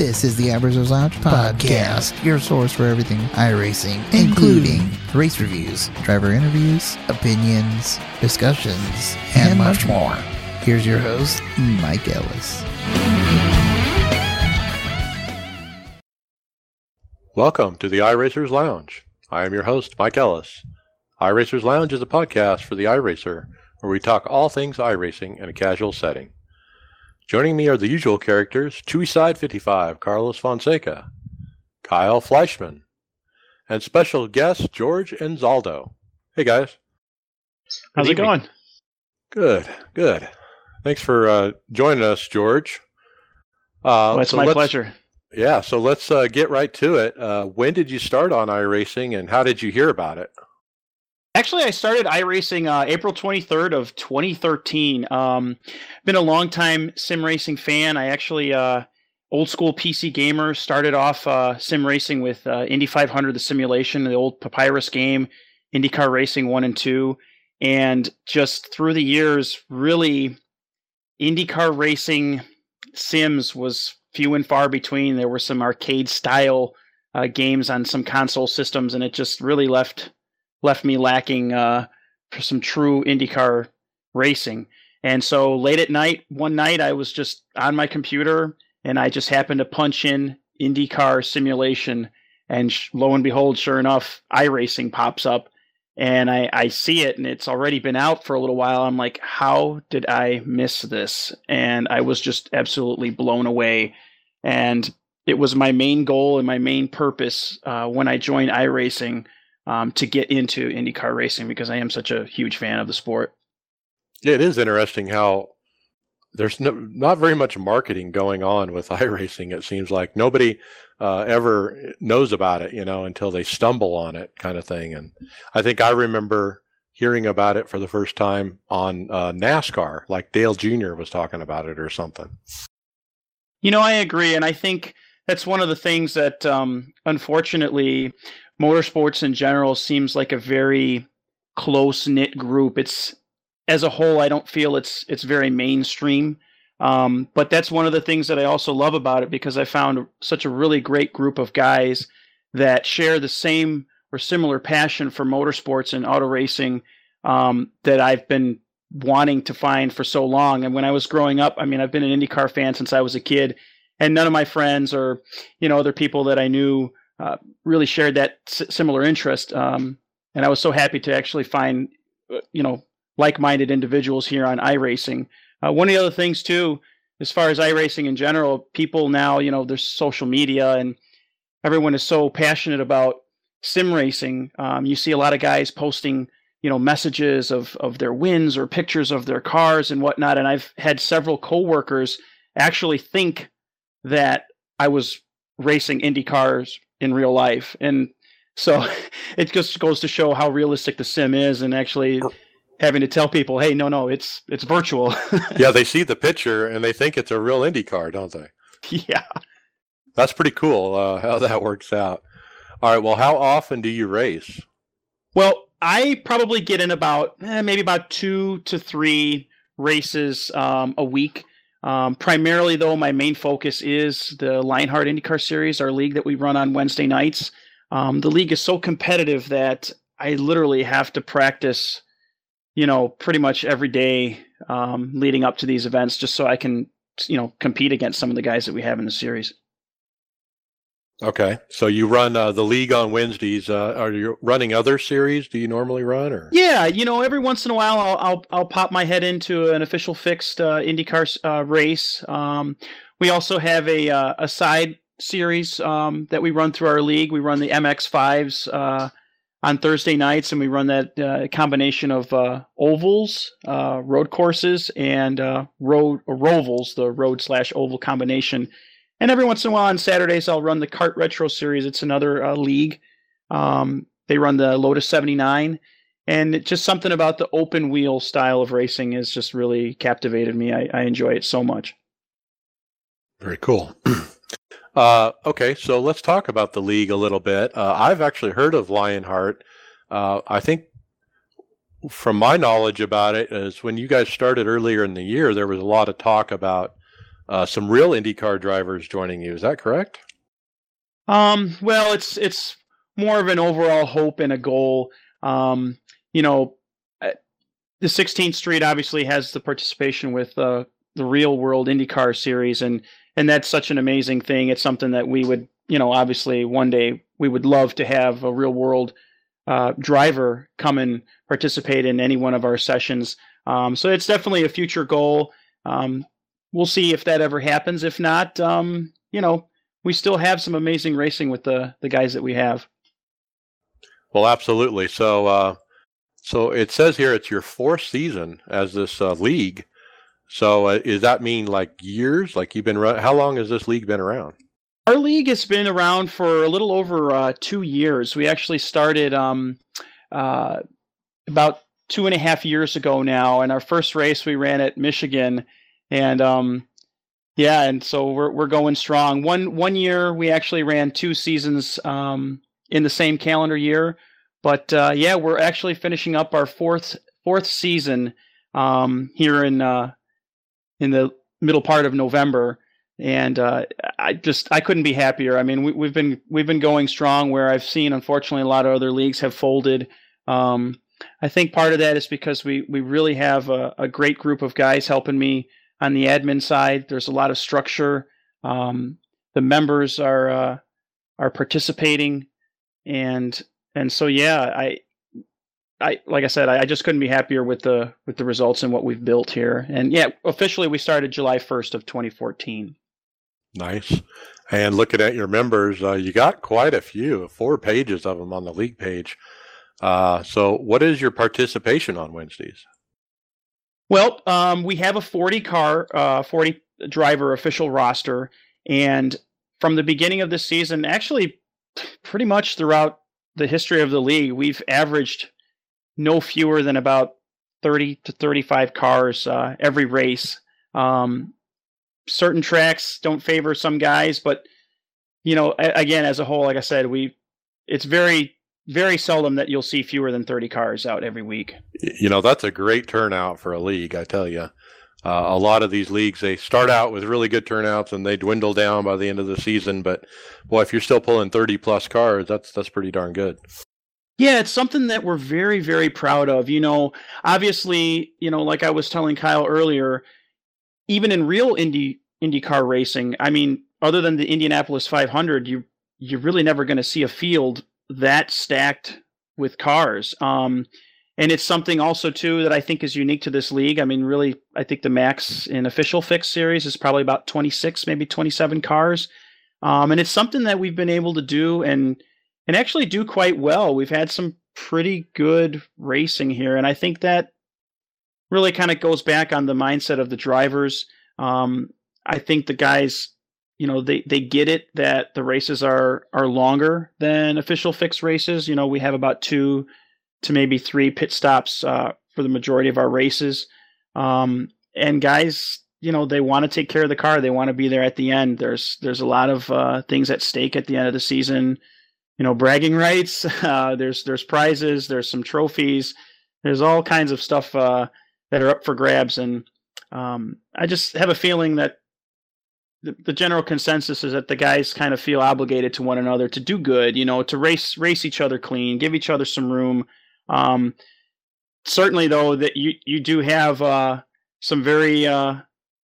This is the iRacers Lounge podcast, your source for everything iRacing, including race reviews, driver interviews, opinions, discussions, and much more. Here's your host, Mike Ellis. Welcome to the iRacers Lounge. I am your host, Mike Ellis. iRacers Lounge is a podcast for the iRacer where we talk all things iRacing in a casual setting. Joining me are the usual characters Chewy Side 55, Carlos Fonseca, Kyle Fleischman, and special guest George Anzaldo. Hey guys. How's it going? Good, good. Thanks for uh, joining us, George. Uh, well, it's so my pleasure. Yeah, so let's uh, get right to it. Uh, when did you start on iRacing and how did you hear about it? Actually, I started iRacing uh, April 23rd of 2013. Um, been a long time sim racing fan. I actually uh, old school PC gamer. Started off uh, sim racing with uh, Indy 500, the simulation, the old Papyrus game, IndyCar Racing one and two, and just through the years, really, IndyCar racing sims was few and far between. There were some arcade style uh, games on some console systems, and it just really left left me lacking uh, for some true IndyCar racing. And so late at night, one night, I was just on my computer and I just happened to punch in IndyCar simulation. And sh- lo and behold, sure enough, iRacing pops up. And I, I see it, and it's already been out for a little while. I'm like, how did I miss this? And I was just absolutely blown away. And it was my main goal and my main purpose uh, when I joined iRacing um, to get into IndyCar racing because I am such a huge fan of the sport. Yeah, it is interesting how there's no, not very much marketing going on with iRacing. It seems like nobody uh, ever knows about it, you know, until they stumble on it, kind of thing. And I think I remember hearing about it for the first time on uh, NASCAR, like Dale Jr. was talking about it or something. You know, I agree, and I think that's one of the things that, um, unfortunately, motorsports in general seems like a very close knit group. It's as a whole, I don't feel it's it's very mainstream. Um, but that's one of the things that I also love about it because I found such a really great group of guys that share the same or similar passion for motorsports and auto racing um, that I've been wanting to find for so long. And when I was growing up, I mean, I've been an IndyCar fan since I was a kid, and none of my friends or you know other people that I knew uh, really shared that s- similar interest. Um, and I was so happy to actually find, uh, you know, like-minded individuals here on iRacing. Uh, one of the other things too, as far as iRacing in general, people now, you know, there's social media and everyone is so passionate about sim racing. Um, you see a lot of guys posting, you know, messages of of their wins or pictures of their cars and whatnot. And I've had several coworkers actually think that I was racing Indy cars in real life. And so it just goes to show how realistic the sim is and actually having to tell people, hey, no, no, it's it's virtual. yeah, they see the picture and they think it's a real Indy car, don't they? Yeah. That's pretty cool uh, how that works out. All right, well, how often do you race? Well, I probably get in about eh, maybe about two to three races um, a week. Um, primarily, though, my main focus is the Lionheart IndyCar Series, our league that we run on Wednesday nights. Um, the league is so competitive that I literally have to practice, you know, pretty much every day um, leading up to these events, just so I can, you know, compete against some of the guys that we have in the series. Okay, so you run uh, the league on Wednesdays. Uh, are you running other series? Do you normally run, or yeah, you know, every once in a while, I'll I'll, I'll pop my head into an official fixed uh, IndyCar uh, race. Um, we also have a uh, a side series um, that we run through our league. We run the MX fives uh, on Thursday nights, and we run that combination of ovals, road courses, and road rovals, the road slash oval combination and every once in a while on Saturdays, I'll run the Kart Retro Series. It's another uh, league. Um, they run the Lotus 79. And just something about the open wheel style of racing has just really captivated me. I, I enjoy it so much. Very cool. uh, okay, so let's talk about the league a little bit. Uh, I've actually heard of Lionheart. Uh, I think from my knowledge about it is when you guys started earlier in the year, there was a lot of talk about uh, some real IndyCar drivers joining you. Is that correct? Um, well, it's it's more of an overall hope and a goal. Um, you know, uh, the 16th Street obviously has the participation with uh, the Real World IndyCar Series, and and that's such an amazing thing. It's something that we would, you know, obviously one day we would love to have a real world uh, driver come and participate in any one of our sessions. Um, so it's definitely a future goal. Um, we'll see if that ever happens. If not, um, you know, we still have some amazing racing with the the guys that we have. Well, absolutely. So, uh, so it says here it's your fourth season as this uh, league. So, uh, does that mean like years? Like you've been run? How long has this league been around? Our league has been around for a little over uh, two years. We actually started um, uh, about two and a half years ago now, and our first race we ran at Michigan, and um, yeah, and so we're we're going strong. One one year we actually ran two seasons um, in the same calendar year, but uh, yeah, we're actually finishing up our fourth fourth season um, here in uh, in the middle part of November, and uh, I just I couldn't be happier. I mean, we, have been we've been going strong. Where I've seen, unfortunately, a lot of other leagues have folded. Um, I think part of that is because we we really have a, a great group of guys helping me on the admin side. There's a lot of structure. Um, the members are uh, are participating, and and so yeah, I I like I said, I, I, just couldn't be happier with the with the results and what we've built here. And yeah, officially we started July 1st of 2014. Nice. And looking at your members, uh, you got quite a few, four pages of them on the league page. Uh, so, what is your participation on Wednesdays? Well, um, we have a 40 car, uh, 40 driver official roster. And from the beginning of the season, actually, pretty much throughout the history of the league, we've averaged no fewer than about 30 to 35 cars uh, every race. Um, certain tracks don't favor some guys, but you know, again, as a whole, like I said, we it's very very seldom that you'll see fewer than 30 cars out every week. You know, that's a great turnout for a league, I tell you. Uh, a lot of these leagues, they start out with really good turnouts and they dwindle down by the end of the season. But boy, if you're still pulling 30 plus cars, that's that's pretty darn good. Yeah, it's something that we're very, very proud of. You know, obviously, you know, like I was telling Kyle earlier, even in real Indy IndyCar racing, I mean, other than the Indianapolis 500, you you're really never going to see a field that stacked with cars. Um, and it's something also too that I think is unique to this league. I mean, really, I think the max in official fix series is probably about 26, maybe 27 cars. Um, and it's something that we've been able to do and and actually do quite well. We've had some pretty good racing here, and I think that really kind of goes back on the mindset of the drivers. Um, I think the guys you know they they get it that the races are are longer than official fixed races. You know, we have about two to maybe three pit stops uh, for the majority of our races. Um, and guys, you know, they want to take care of the car. They want to be there at the end. There's there's a lot of uh, things at stake at the end of the season. You know, bragging rights. Uh, there's there's prizes. There's some trophies. There's all kinds of stuff uh, that are up for grabs. And um, I just have a feeling that the, general consensus is that the guys kind of feel obligated to one another to do good, you know, to race race each other clean, give each other some room. Um, certainly, though, that you you do have uh, some very uh,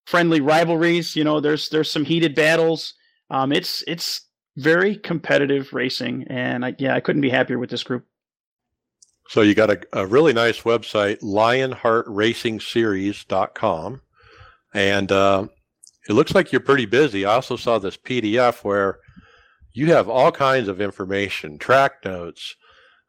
friendly rivalries. You know, there's there's some heated battles. Um, it's it's very competitive racing, and I, yeah, I couldn't be happier with this group. So you got a, a really nice website, lionheartracingseries.com. And uh, it looks like you're pretty busy. I also saw this PDF where you have all kinds of information, track notes,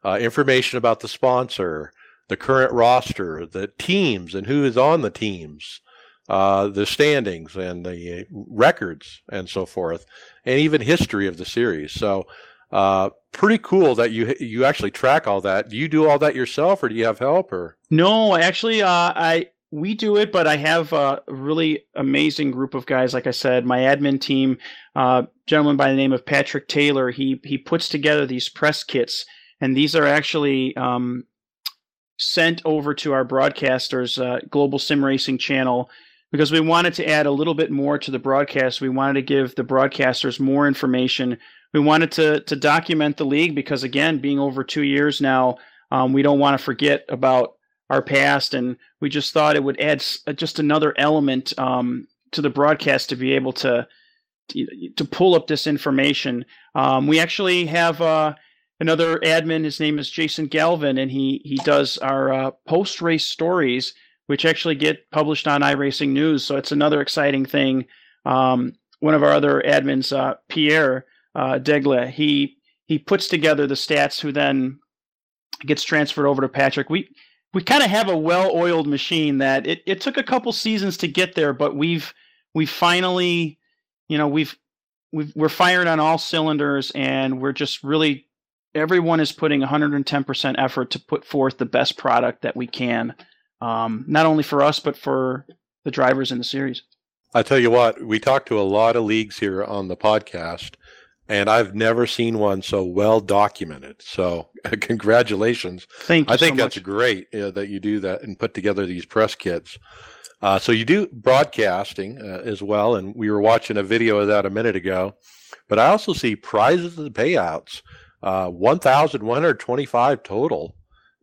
uh, information about the sponsor, the current roster, the teams and who is on the teams, uh, the standings and the records and so forth, and even history of the series. So, uh, pretty cool that you you actually track all that. Do you do all that yourself, or do you have help? Or no, actually, uh, I we do it, but I have a really amazing group of guys. Like I said, my admin team, uh, gentleman by the name of Patrick Taylor, he he puts together these press kits, and these are actually um, sent over to our broadcasters, uh, Global Sim Racing Channel, because we wanted to add a little bit more to the broadcast. We wanted to give the broadcasters more information. We wanted to to document the league because again, being over two years now, um, we don't want to forget about our past, and we just thought it would add uh, just another element um, to the broadcast to be able to to pull up this information. Um, we actually have uh, another admin. His name is Jason Galvin, and he he does our uh, post race stories, which actually get published on iRacing News. So it's another exciting thing. Um, one of our other admins, uh, Pierre uh, Degle, he he puts together the stats, who then gets transferred over to Patrick. We we kind of have a well-oiled machine that it, it took a couple seasons to get there, but we've we finally, you know, we've we've we're firing on all cylinders, and we're just really everyone is putting 110% effort to put forth the best product that we can, um, not only for us but for the drivers in the series. I tell you what, we talked to a lot of leagues here on the podcast, and I've never seen one so well documented. So, congratulations! Thank you. I think so that's much. great uh, that you do that and put together these press kits. Uh, so you do broadcasting uh, as well, and we were watching a video of that a minute ago. But I also see prizes and payouts, uh, one thousand one hundred twenty-five total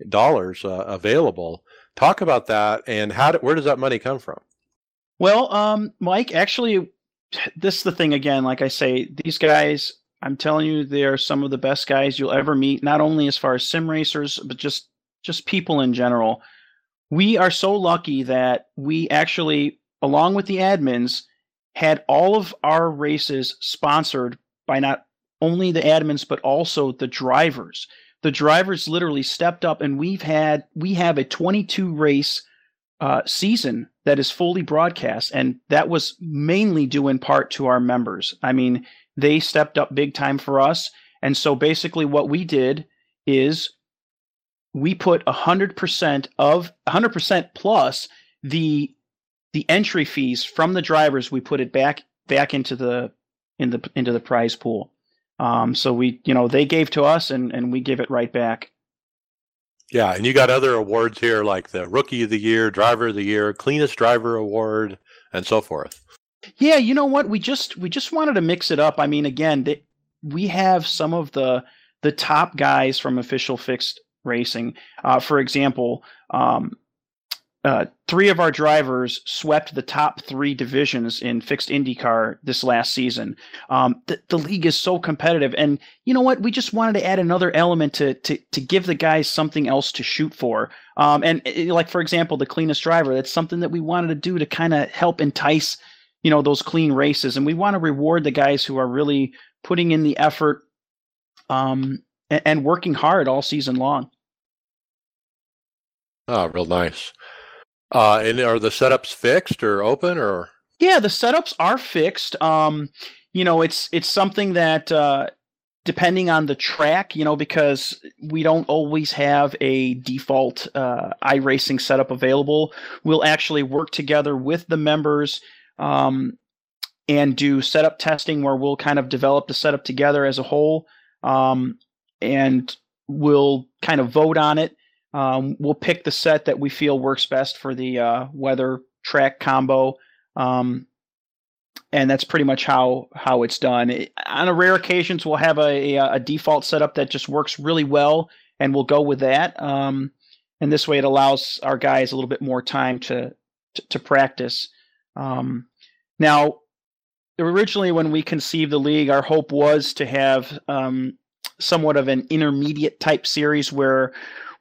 dollars uh, available. Talk about that and how? Do, where does that money come from? Well, um, Mike, actually, this is the thing again. Like I say, these guys, I'm telling you, they are some of the best guys you'll ever meet. Not only as far as sim racers, but just just people in general. We are so lucky that we actually, along with the admins, had all of our races sponsored by not only the admins but also the drivers. The drivers literally stepped up, and we've had we have a 22 race uh, season that is fully broadcast, and that was mainly due in part to our members. I mean, they stepped up big time for us, and so basically, what we did is we put 100% of 100% plus the the entry fees from the drivers we put it back back into the in the into the prize pool um, so we you know they gave to us and and we give it right back Yeah, and you got other awards here like the Rookie of the Year, Driver of the Year, Cleanest Driver Award, and so forth. yeah you know what? We just we just wanted to mix it up. I mean again we have some of the the top guys from official fixed racing. Uh, for example um, uh, three of our drivers swept the top three divisions in fixed IndyCar this last season. Um, the, the league is so competitive, and you know what? We just wanted to add another element to to to give the guys something else to shoot for. Um, and it, like for example, the cleanest driver. That's something that we wanted to do to kind of help entice you know those clean races, and we want to reward the guys who are really putting in the effort um, and, and working hard all season long. Oh, real nice. Uh, and are the setups fixed or open or? Yeah, the setups are fixed. Um, you know, it's it's something that uh, depending on the track, you know, because we don't always have a default uh, iRacing setup available. We'll actually work together with the members um, and do setup testing where we'll kind of develop the setup together as a whole, um, and we'll kind of vote on it. Um, we'll pick the set that we feel works best for the uh, weather track combo, um, and that's pretty much how how it's done. It, on a rare occasions, we'll have a, a, a default setup that just works really well, and we'll go with that. Um, and this way, it allows our guys a little bit more time to to, to practice. Um, now, originally, when we conceived the league, our hope was to have um, somewhat of an intermediate type series where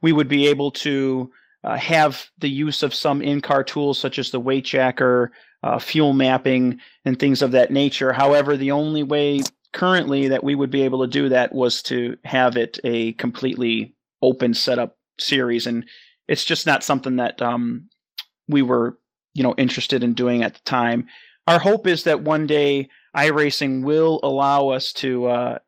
we would be able to uh, have the use of some in-car tools such as the weight jacker, uh, fuel mapping, and things of that nature. However, the only way currently that we would be able to do that was to have it a completely open setup series, and it's just not something that um, we were, you know, interested in doing at the time. Our hope is that one day iRacing will allow us to uh,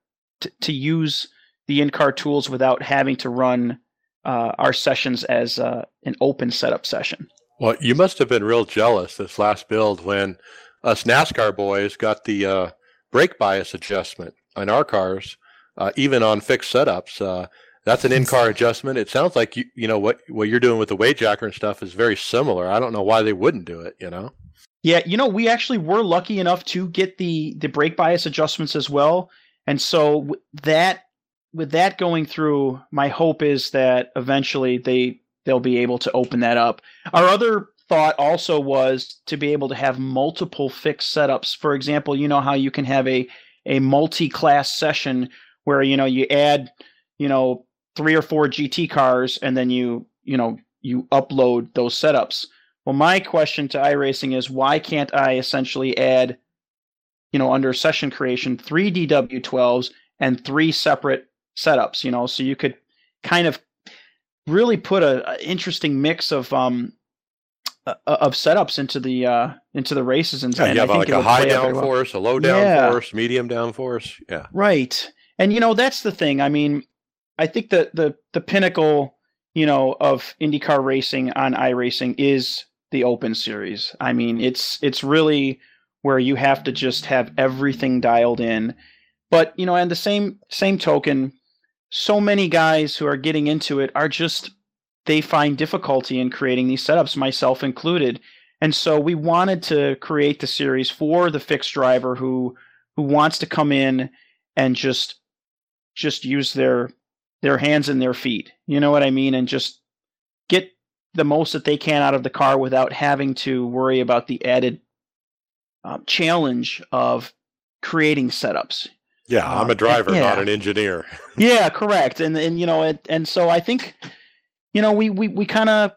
t- to use the in-car tools without having to run uh, our sessions as uh, an open setup session. Well, you must have been real jealous this last build when us NASCAR boys got the uh, brake bias adjustment on our cars, uh, even on fixed setups. Uh, that's an in-car adjustment. It sounds like you you know what what you're doing with the weight jacker and stuff is very similar. I don't know why they wouldn't do it. You know. Yeah, you know, we actually were lucky enough to get the the brake bias adjustments as well, and so that with that going through, my hope is that eventually they they'll be able to open that up. Our other thought also was to be able to have multiple fixed setups. For example, you know how you can have a a multi-class session where you know you add you know three or four GT cars and then you you know you upload those setups. Well, my question to iRacing is why can't I essentially add you know under session creation three DW12s and three separate setups, you know, so you could kind of really put a, a interesting mix of um uh, of setups into the uh into the races and, Yeah, and you I think like it a high down well. force, a low down Yeah. force, medium down force. Yeah. Right. And you know, that's the thing. I mean, I think that the the pinnacle, you know, of IndyCar racing on iRacing is the Open Series. I mean, it's it's really where you have to just have everything dialed in. But, you know, and the same same token, so many guys who are getting into it are just they find difficulty in creating these setups, myself included. And so we wanted to create the series for the fixed driver who who wants to come in and just just use their their hands and their feet. You know what I mean? And just get the most that they can out of the car without having to worry about the added um, challenge of creating setups. Yeah. I'm a driver, yeah. not an engineer. Yeah, correct. And and you know, it, and so I think, you know, we we we kind of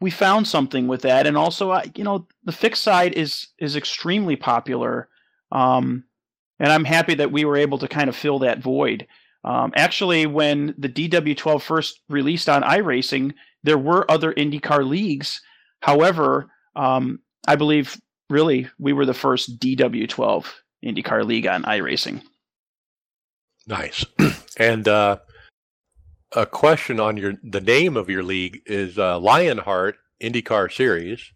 we found something with that, and also, I you know, the fixed side is is extremely popular, um, and I'm happy that we were able to kind of fill that void. Um, actually, when the DW12 first released on iRacing, there were other IndyCar leagues. However, um, I believe really we were the first DW12 IndyCar league on iRacing. Nice. and uh, a question on your the name of your league is uh, Lionheart IndyCar Series.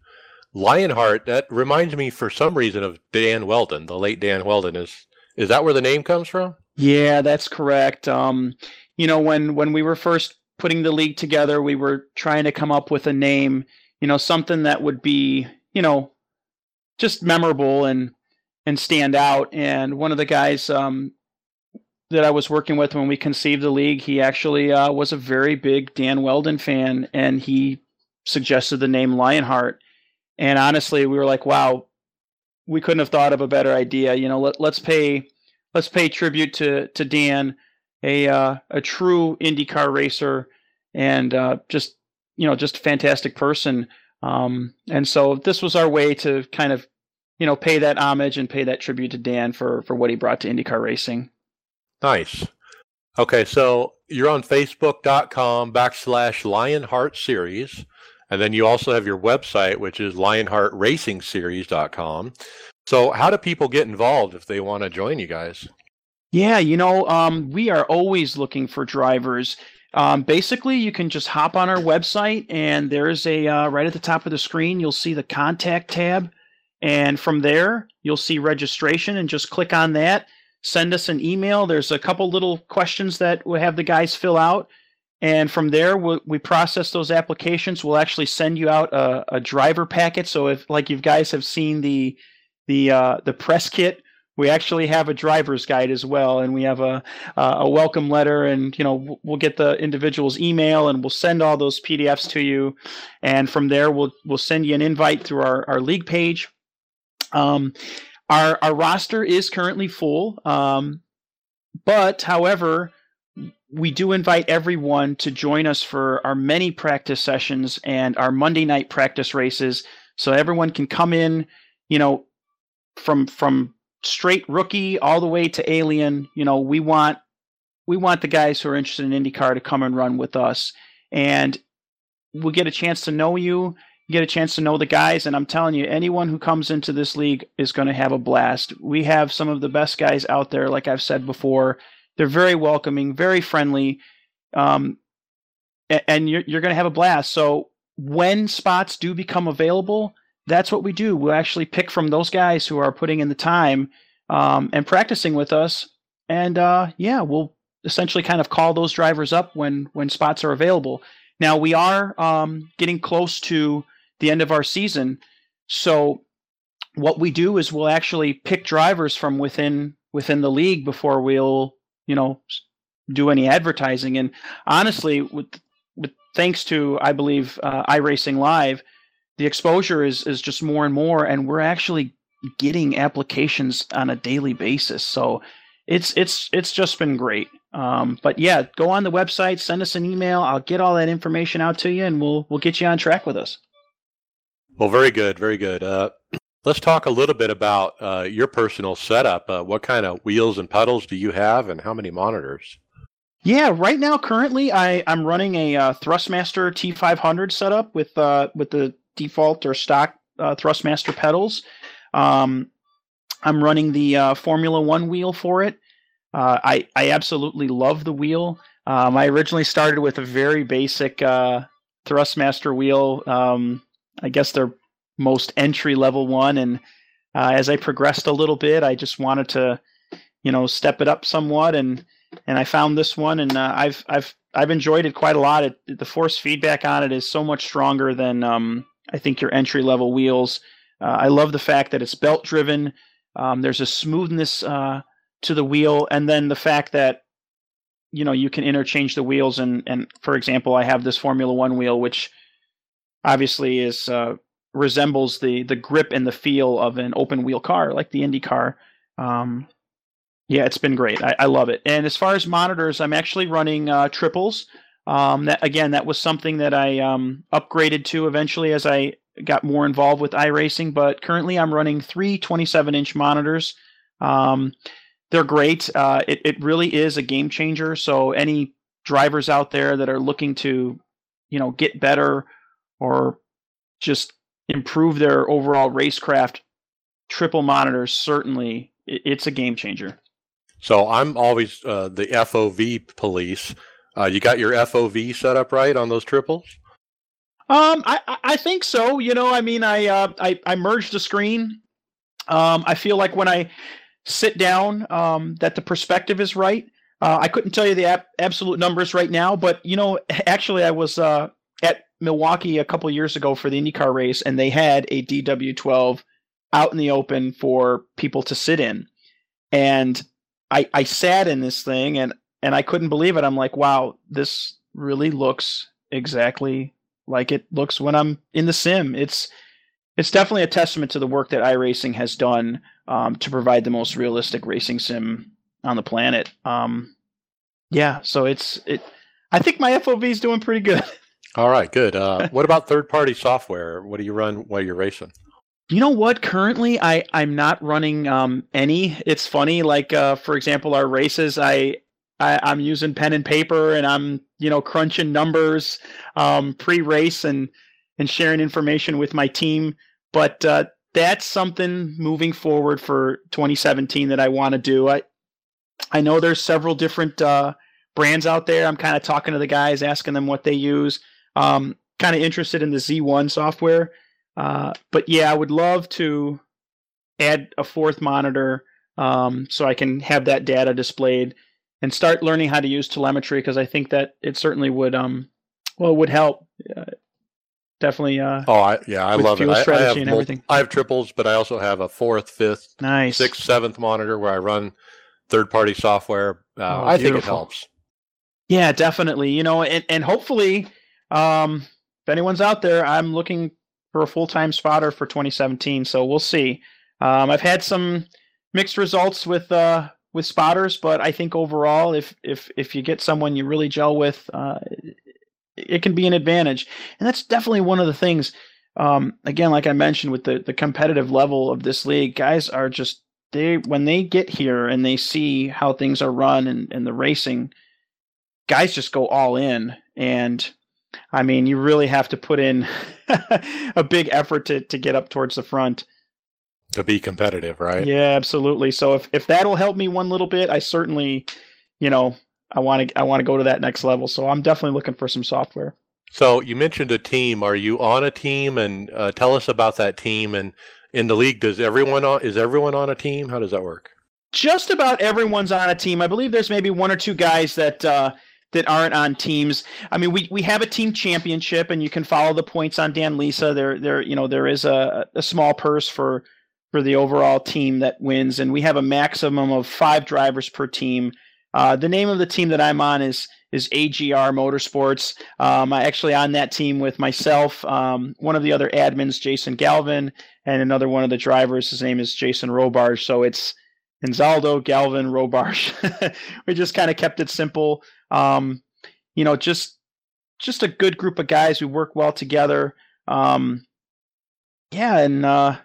Lionheart that reminds me for some reason of Dan Wheldon, the late Dan Wheldon. Is is that where the name comes from? Yeah, that's correct. Um, you know, when when we were first putting the league together, we were trying to come up with a name, you know, something that would be, you know, just memorable and and stand out. And one of the guys um, that I was working with when we conceived the league, he actually uh, was a very big Dan Wheldon fan, and he suggested the name Lionheart. And honestly, we were like, wow, we couldn't have thought of a better idea. You know, let, let's pay let's pay tribute to to Dan, a uh, a true IndyCar racer, and uh, just you know just a fantastic person. Um, and so this was our way to kind of you know pay that homage and pay that tribute to Dan for for what he brought to IndyCar racing. Nice. Okay, so you're on Facebook.com backslash Lionheart Series, and then you also have your website, which is LionheartRacingSeries.com. So, how do people get involved if they want to join you guys? Yeah, you know, um, we are always looking for drivers. Um, basically, you can just hop on our website, and there's a uh, right at the top of the screen, you'll see the contact tab. And from there, you'll see registration, and just click on that. Send us an email. There's a couple little questions that we'll have the guys fill out. And from there, we we process those applications. We'll actually send you out a, a driver packet. So if, like, you guys have seen the the uh, the press kit we actually have a driver's guide as well and we have a a welcome letter and you know we'll get the individual's email and we'll send all those pdfs to you and from there we'll we'll send you an invite through our, our league page um, our our roster is currently full um, but however we do invite everyone to join us for our many practice sessions and our monday night practice races so everyone can come in you know from from straight rookie all the way to alien. You know we want we want the guys who are interested in indycar to come and run with us and we'll get a chance to know you get a chance to know the guys and i'm telling you anyone who comes into this league is going to have a blast we have some of the best guys out there like i've said before they're very welcoming very friendly um, and you're, you're going to have a blast so when spots do become available that's what we do. We'll actually pick from those guys who are putting in the time um, and practicing with us, and uh, yeah, we'll essentially kind of call those drivers up when when spots are available. Now we are um, getting close to the end of our season, so what we do is we'll actually pick drivers from within within the league before we'll you know do any advertising. And honestly, with with thanks to I believe uh, iRacing Live, the exposure is is just more and more, and we're actually getting applications on a daily basis. So it's it's it's just been great. Um, but yeah, go on the website, send us an email. I'll get all that information out to you, and we'll we'll get you on track with us. Well, very good, very good. Uh, let's talk a little bit about uh, your personal setup. Uh, what kind of wheels and pedals do you have, and how many monitors? Yeah, right now, currently, I I'm running a uh, Thrustmaster T500 setup with uh, with the default or stock uh, Thrustmaster pedals. Um, I'm running the Formula One wheel for it. I I absolutely love the wheel. Um, I originally started with a very basic Thrustmaster wheel. Um, I guess their most entry level one, and uh, as I progressed a little bit, I just wanted to, you know, step it up somewhat, and and I found this one, and uh, I've I've I've enjoyed it quite a lot. It, the force feedback on it is so much stronger than um, I think your entry level wheels. Uh, I love the fact that it's belt driven. Um, there's a smoothness uh, to the wheel, and then the fact that you know you can interchange the wheels. And and for example, I have this Formula One wheel, which obviously is uh, resembles the the grip and the feel of an open wheel car, like the Indy car. Um, yeah, it's been great. I, I, love it. And as far as monitors, I'm actually running uh, triples. Um, that again, that was something that I um, upgraded to eventually as I got more involved with iRacing, but currently I'm running three 27 inch monitors. Um, they're great. Uh, it, it really is a game changer. So any drivers out there that are looking to, you know, get better or just improve their overall racecraft, triple monitors certainly it's a game changer. So I'm always uh, the FOV police. Uh, you got your FOV set up right on those triples? Um, I I think so. You know, I mean, I uh, I I merged the screen. Um, I feel like when I sit down, um, that the perspective is right. Uh, I couldn't tell you the ab- absolute numbers right now, but you know, actually, I was uh, Milwaukee a couple years ago for the IndyCar race, and they had a DW12 out in the open for people to sit in, and I I sat in this thing, and and I couldn't believe it. I'm like, wow, this really looks exactly like it looks when I'm in the sim. It's it's definitely a testament to the work that iRacing has done um, to provide the most realistic racing sim on the planet. Um, yeah, so it's it. I think my FOV is doing pretty good. All right, good. Uh, what about third-party software? What do you run while you're racing? You know what? Currently, I I'm not running um, any. It's funny, like uh, for example, our races. I I, I'm using pen and paper and I'm, you know, crunching numbers um, pre-race and and sharing information with my team. But uh, that's something moving forward for 2017 that I want to do. I I know there's several different uh, brands out there. I'm kind of talking to the guys, asking them what they use. Um, kind of interested in the Z1 software. Uh, but yeah, I would love to add a fourth monitor um, so I can have that data displayed and start learning how to use telemetry because I think that it certainly would um well it would help. Uh, definitely. Uh, oh, I, yeah, I love it. I, I, have I have triples, but I also have a fourth, fifth, nice, sixth, seventh monitor where I run third-party software. Uh, oh, I think it helps. Yeah, definitely. You know, and and hopefully, um, if anyone's out there, I'm looking for a full-time spotter for 2017. So we'll see. Um, I've had some mixed results with uh, with spotters, but I think overall, if if if you get someone you really gel with, uh, it can be an advantage, and that's definitely one of the things. Um, again, like I mentioned, with the the competitive level of this league, guys are just they when they get here and they see how things are run and, and the racing, guys just go all in, and I mean, you really have to put in a big effort to to get up towards the front to be competitive, right? Yeah, absolutely. So if if that'll help me one little bit, I certainly, you know, I want to I want to go to that next level. So I'm definitely looking for some software. So you mentioned a team. Are you on a team? And uh, tell us about that team. And in the league, does everyone on, is everyone on a team? How does that work? Just about everyone's on a team. I believe there's maybe one or two guys that uh, that aren't on teams. I mean, we, we have a team championship, and you can follow the points on Dan Lisa. There there you know there is a, a small purse for for the overall team that wins, and we have a maximum of five drivers per team. Uh, the name of the team that I'm on is is AGR Motorsports. Um, I actually on that team with myself, um, one of the other admins, Jason Galvin, and another one of the drivers. His name is Jason Robarge. So it's Anzaldo, Galvin, Robarge. we just kind of kept it simple. Um, you know, just just a good group of guys. We work well together. Um, yeah, and uh,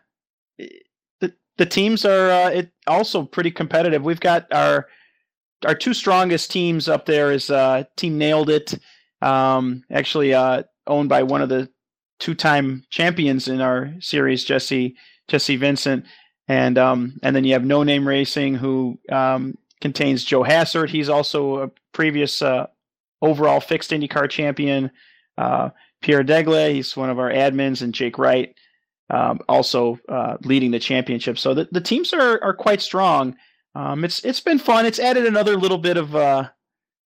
the the teams are uh, it also pretty competitive. We've got our our two strongest teams up there is uh, Team Nailed It, um, actually uh, owned by one of the two-time champions in our series, Jesse Jesse Vincent, and um, and then you have No Name Racing, who um, contains Joe Hassert. He's also a previous uh, overall fixed IndyCar champion. Uh, Pierre Degle, he's one of our admins, and Jake Wright, um, also uh, leading the championship. So the, the teams are are quite strong. Um, it's it's been fun. It's added another little bit of uh,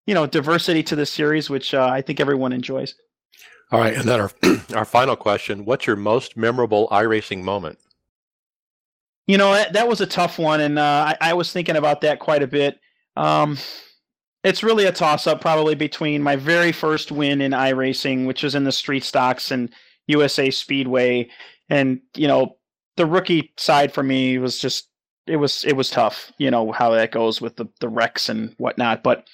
you know diversity to the series, which uh, I think everyone enjoys. All right, and then our our final question: What's your most memorable iRacing moment? You know that, that was a tough one, and uh, I, I, was thinking about that quite a bit. Um, it's really a toss up, probably between my very first win in iRacing, which was in the street stocks and USA Speedway, and you know the rookie side for me was just it was it was tough, you know how that goes with the the wrecks and whatnot. But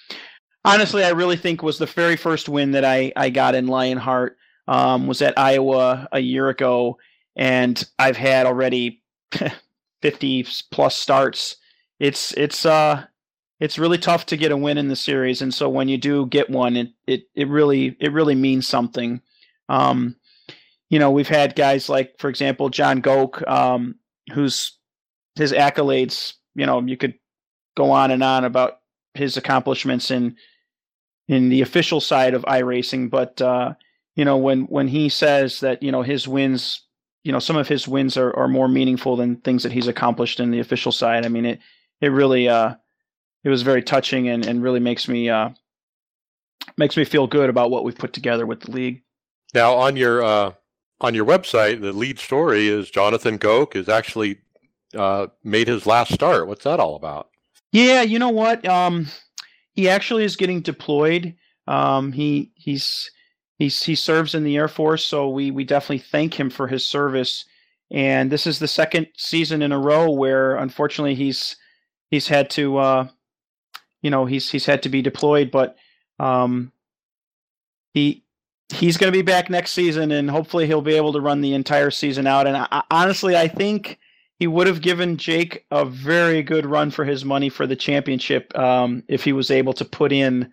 honestly, I really think was the very first win that I I got in Lionheart um, was at Iowa a year ago, and I've had already fifty plus starts. It's it's uh it's really tough to get a win in the series, and so when you do get one, it it, it really it really means something. Um, you know, we've had guys like, for example, John Goke, um, who's his accolades. You know, you could go on and on about his accomplishments in in the official side of iRacing, but uh, you know, when when he says that you know his wins, you know, some of his wins are, are more meaningful than things that he's accomplished in the official side. I mean, it it really uh, it was very touching and, and really makes me uh, makes me feel good about what we've put together with the league. Now, on your uh, on your website, the lead story is Jonathan Goke is actually uh, made his last start. What's that all about? Yeah, you know what? Um, he actually is getting deployed. Um, he he's he's he serves in the Air Force, so we we definitely thank him for his service. And this is the second season in a row where, unfortunately, he's he's had to uh, you know he's he's had to be deployed, but um, he he's going to be back next season, and hopefully he'll be able to run the entire season out. And I, honestly, I think he would have given Jake a very good run for his money for the championship um, if he was able to put in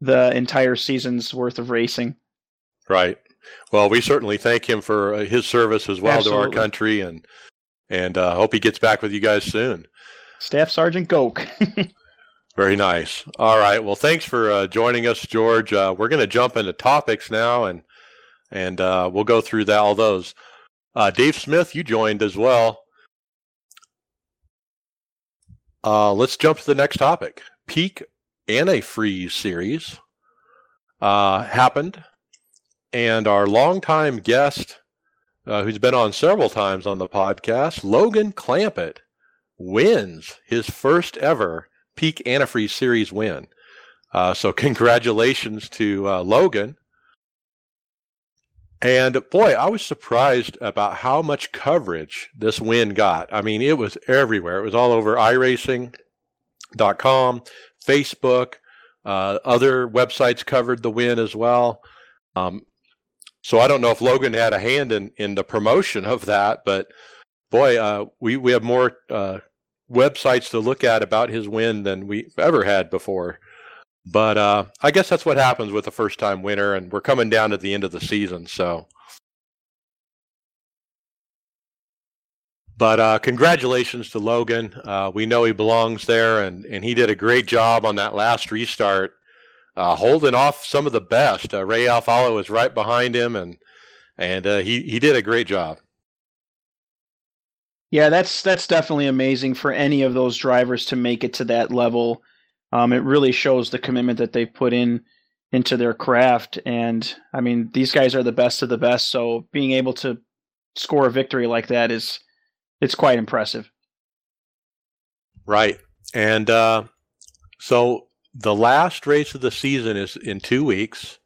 the entire season's worth of racing. Right. Well, we certainly thank him for uh, his service as well Absolutely. to our country, and and uh, hope he gets back with you guys soon. Staff Sergeant Goke. Very nice. All right. Well, thanks for uh, joining us, George. Uh, we're going to jump into topics now, and and uh, we'll go through that, all those. Uh, Dave Smith, you joined as well. Uh, let's jump to the next topic. Peak antifreeze series uh, happened, and our longtime guest, uh, who's been on several times on the podcast, Logan Clampitt, wins his first ever Peak Antifreeze Series win. Uh, so congratulations to uh, Logan. And boy, I was surprised about how much coverage this win got. I mean, it was everywhere. It was all over iRacing.com, Facebook, uh, other websites covered the win as well. Um, so I don't know if Logan had a hand in, in the promotion of that, but boy, uh, we, we have more uh, websites to look at about his win than we've ever had before. But uh, I guess that's what happens with a first time winner, and we're coming down to the end of the season. So, but uh, congratulations to Logan. Uh, we know he belongs there, and, and he did a great job on that last restart, uh, holding off some of the best. Uh, Ray Alfalla was right behind him, and and uh, he he did a great job. Yeah, that's that's definitely amazing for any of those drivers to make it to that level. Um, it really shows the commitment that they put in into their craft. And I mean, these guys are the best of the best. So being able to score a victory like that is it's quite impressive. Right. And uh, so the last race of the season is in two weeks.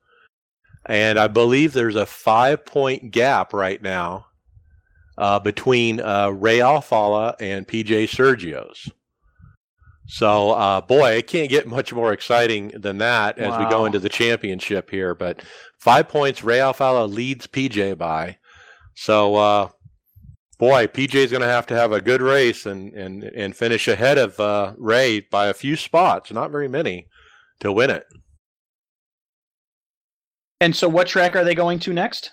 And I believe there's a five point gap right now uh, between uh, Ray Alfalla and PJ Stergios. So, uh, boy, it can't get much more exciting than that as wow. we go into the championship here. But five points, Ray Alfalla leads PJ by. So, uh, boy, PJ is going to have to have a good race and and and finish ahead of uh, Ray by a few spots, not very many, to win it. And so, what track are they going to next?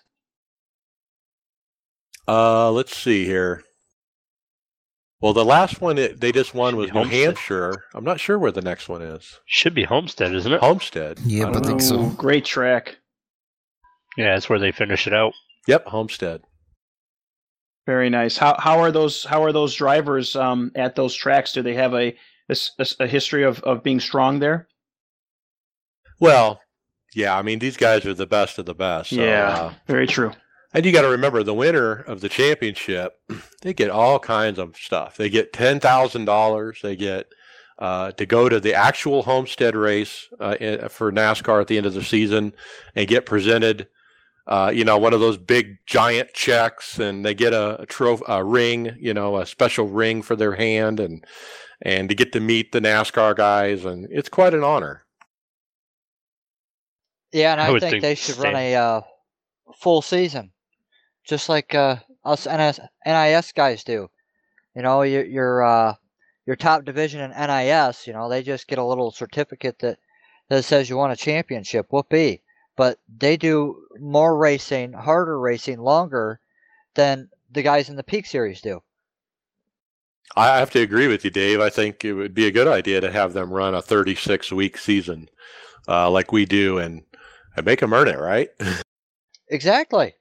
Uh, let's see here. Well, the last one it, they just won was New Homestead. Hampshire. I'm not sure where the next one is. Should be Homestead, isn't it? Homestead. Yeah, I, I think so. Great track. Yeah, that's where they finish it out. Yep, Homestead. Very nice. How how are those how are those drivers um, at those tracks? Do they have a, a, a history of, of being strong there? Well, yeah. I mean, these guys are the best of the best. So, yeah, uh, very true. And you got to remember, the winner of the championship, they get all kinds of stuff. They get ten thousand dollars. They get uh, to go to the actual Homestead race uh, for NASCAR at the end of the season and get presented uh, you know, one of those big giant checks, and they get a, a trophy, a ring, you know, a special ring for their hand, and and to get to meet the NASCAR guys, and it's quite an honor. Yeah, and I, I think, think, they should same. run a uh, full season, just like uh, us NS, NIS guys do. You know, your your uh, your top division in NIS, you know, they just get a little certificate that that says you won a championship. Whoopee! But they do more racing, harder racing, longer than the guys in the Peak Series do. I have to agree with you, Dave. I think it would be a good idea to have them run a 36 week season uh, like we do and, and make them earn it, right? exactly.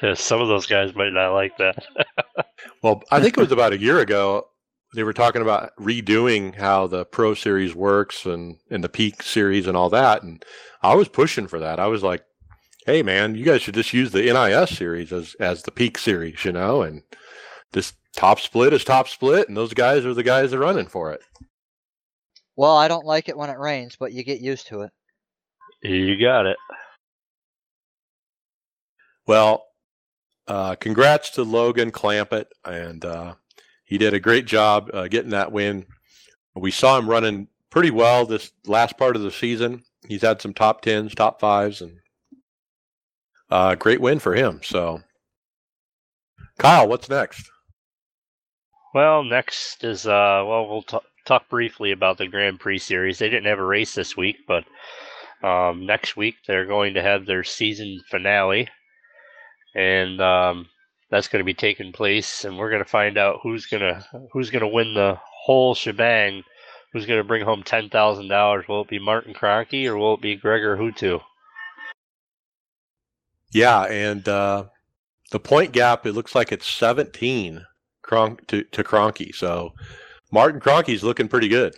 Some of those guys might not like that. well, I think it was about a year ago they were talking about redoing how the Pro Series works and, and the Peak Series and all that. And I was pushing for that. I was like, hey, man, you guys should just use the NIS series as, as the Peak Series, you know, and this top split is top split, and those guys are the guys that are running for it. Well, I don't like it when it rains, but you get used to it. You got it. Well, uh, congrats to Logan Clampitt and uh, he did a great job uh, getting that win. We saw him running pretty well this last part of the season. He's had some top tens, top fives, and uh, great win for him. So, Kyle, what's next? Well, next is uh, well, we'll t- talk briefly about the Grand Prix series. They didn't have a race this week, but um, next week they're going to have their season finale, and um, that's going to be taking place, and we're going to find out who's going to who's going to win the whole shebang. Who's going to bring home ten thousand dollars? Will it be Martin Kroenke or will it be Gregor Huttu? Yeah, and uh, the point gap it looks like it's seventeen to to. So Martin Kroenke's looking pretty good.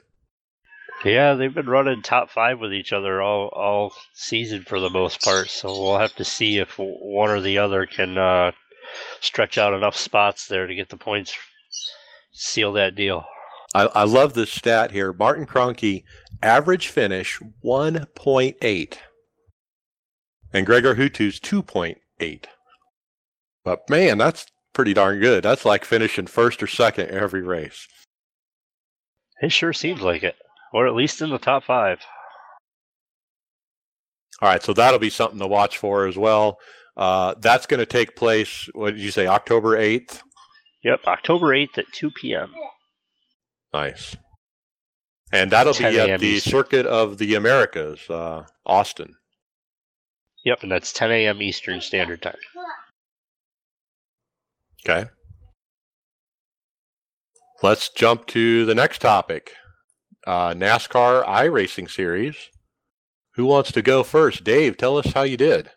Yeah, they've been running top five with each other all all season for the most part. So we'll have to see if one or the other can uh, stretch out enough spots there to get the points, seal that deal. I, I love this stat here. Martin Kroenke, average finish 1.8. And Gregor Huttu's 2.8. But man, that's pretty darn good. That's like finishing first or second every race. It sure seems like it. Or at least in the top five. All right, so that'll be something to watch for as well. Uh, that's going to take place. What did you say? October eighth. Yep, October eighth at two p.m. Nice. And that'll be at the Eastern. Circuit of the Americas, uh, Austin. Yep, and that's 10 a.m. Eastern Standard Time. Okay. Let's jump to the next topic uh, NASCAR iRacing Series. Who wants to go first? Dave, tell us how you did.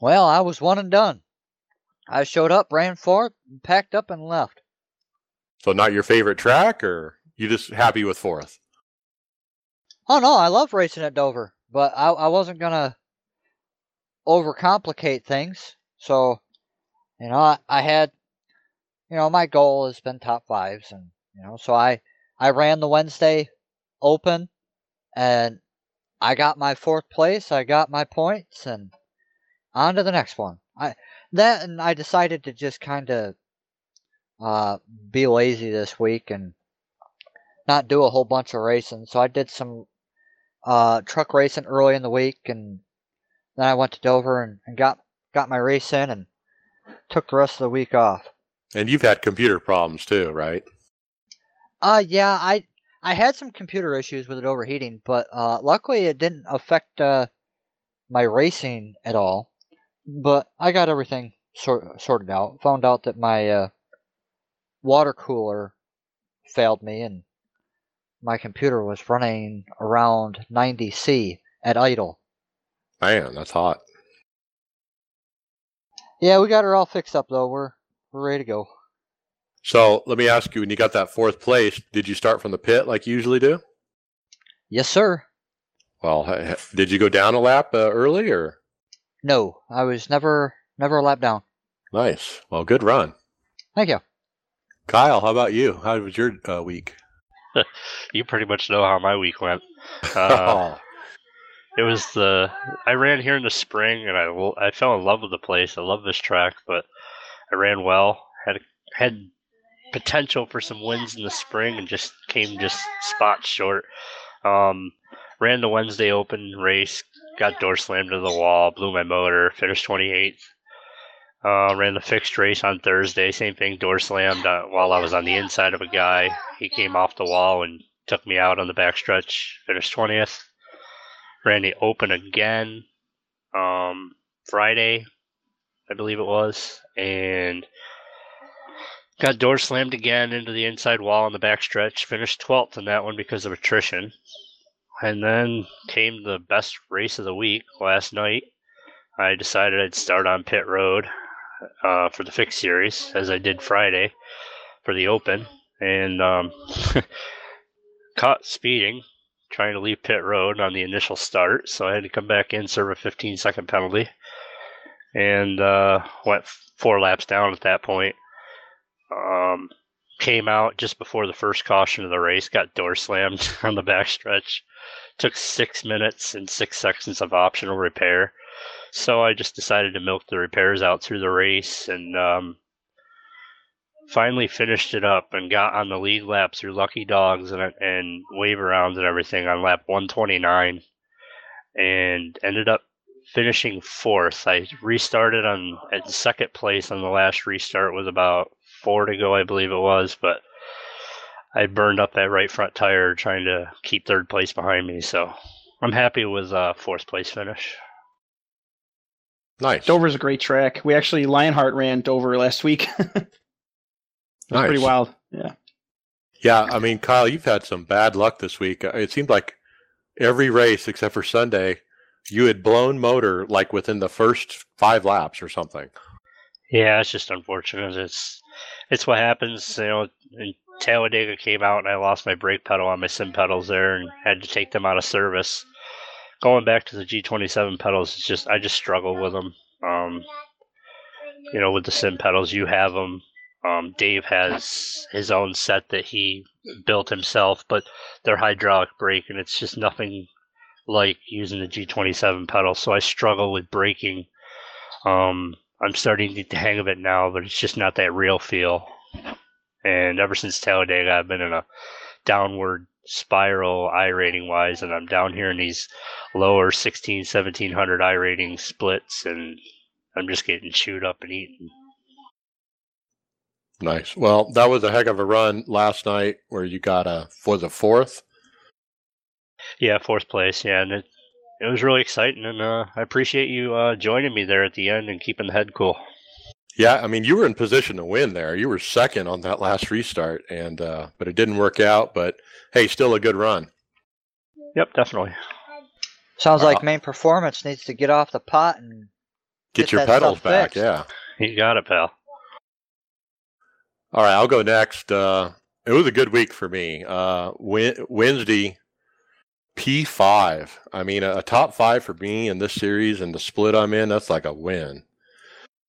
Well, I was one and done. I showed up, ran for it, packed up, and left. So, not your favorite track, or you just happy with fourth? Oh no, I love racing at Dover, but I, I wasn't gonna overcomplicate things. So, You know, I, I had, you know, my goal has been top fives, and you know, so I I ran the Wednesday Open, and I got my fourth place. I got my points, and on to the next one. I that and I decided to just kind of uh, be lazy this week and not do a whole bunch of racing. So I did some uh, truck racing early in the week, and then I went to Dover and, and got got my race in and took the rest of the week off. And you've had computer problems too, right? Uh yeah, I I had some computer issues with it overheating, but uh, luckily it didn't affect uh, my racing at all. But I got everything sort sorted out. Found out that my uh, water cooler failed me, and my computer was running around 90C at idle. Man, that's hot. Yeah, we got her all fixed up though. We're we're ready to go. So let me ask you: When you got that fourth place, did you start from the pit like you usually do? Yes, sir. Well, did you go down a lap uh, early or? No, I was never never a lap down. Nice. Well, good run, Thank you. Kyle. How about you? How was your uh, week? You pretty much know how my week went. Uh, it was the I ran here in the spring, and I I fell in love with the place. I love this track, but I ran well. had had potential for some wins in the spring, and just came just spots short. Um, ran the Wednesday Open race, got door slammed to the wall, blew my motor, finished 28th. Uh, ran the fixed race on Thursday, same thing, door slammed uh, while I was on the inside of a guy. He came off the wall and took me out on the backstretch, finished 20th. Ran the Open again um, Friday, I believe it was, and got door slammed again into the inside wall on the backstretch. Finished 12th in that one because of attrition. And then came the best race of the week last night. I decided I'd start on pit road uh, for the fixed series, as I did Friday for the Open, and um, caught speeding trying to leave pit road on the initial start, so I had to come back in, serve a 15 second penalty, and uh, went four laps down at that point. Um, came out just before the first caution of the race, got door slammed on the backstretch. Took six minutes and six seconds of optional repair. So I just decided to milk the repairs out through the race and um, finally finished it up and got on the lead lap through lucky dogs and, and wave arounds and everything on lap 129 and ended up finishing fourth. I restarted on at second place on the last restart with about four to go, I believe it was, but I burned up that right front tire trying to keep third place behind me. So I'm happy with uh, fourth place finish. Nice. Dover's a great track. We actually Lionheart ran Dover last week. nice. Pretty wild. Yeah. Yeah, I mean, Kyle, you've had some bad luck this week. Uh, It seemed like every race except for Sunday, you had blown motor like within the first five laps or something. Yeah, it's just unfortunate. It's it's what happens. You know, Talladega came out and I lost my brake pedal on my sim pedals there and had to take them out of service. Going back to the G27 pedals, it's just I just struggle with them. Um, you know, with the sim pedals, you have them. Um, Dave has his own set that he built himself, but they're hydraulic brake, and it's just nothing like using the G27 pedal. So I struggle with braking. Um, I'm starting to get the hang of it now, but it's just not that real feel. And ever since Talladega, I've been in a downward spiral I rating wise, and I'm down here in these lower 16, 1700 I rating splits, and I'm just getting chewed up and eaten. Nice. Well, that was a heck of a run last night where you got a was a fourth. Yeah, fourth place. Yeah, and it it was really exciting, and uh, I appreciate you uh, joining me there at the end and keeping the head cool. Yeah, I mean, you were in position to win there. You were second on that last restart, and uh, but it didn't work out. But hey, still a good run. Yep, definitely. Sounds Uh, like main performance needs to get off the pot and Get, Get your that pedals stuff back. fixed. Yeah. You got it, pal. All right, I'll go next. Uh, it was a good week for me. Uh, Wed- Wednesday, P5. I mean, a, top five for me in this series and the split I'm in, that's like a win.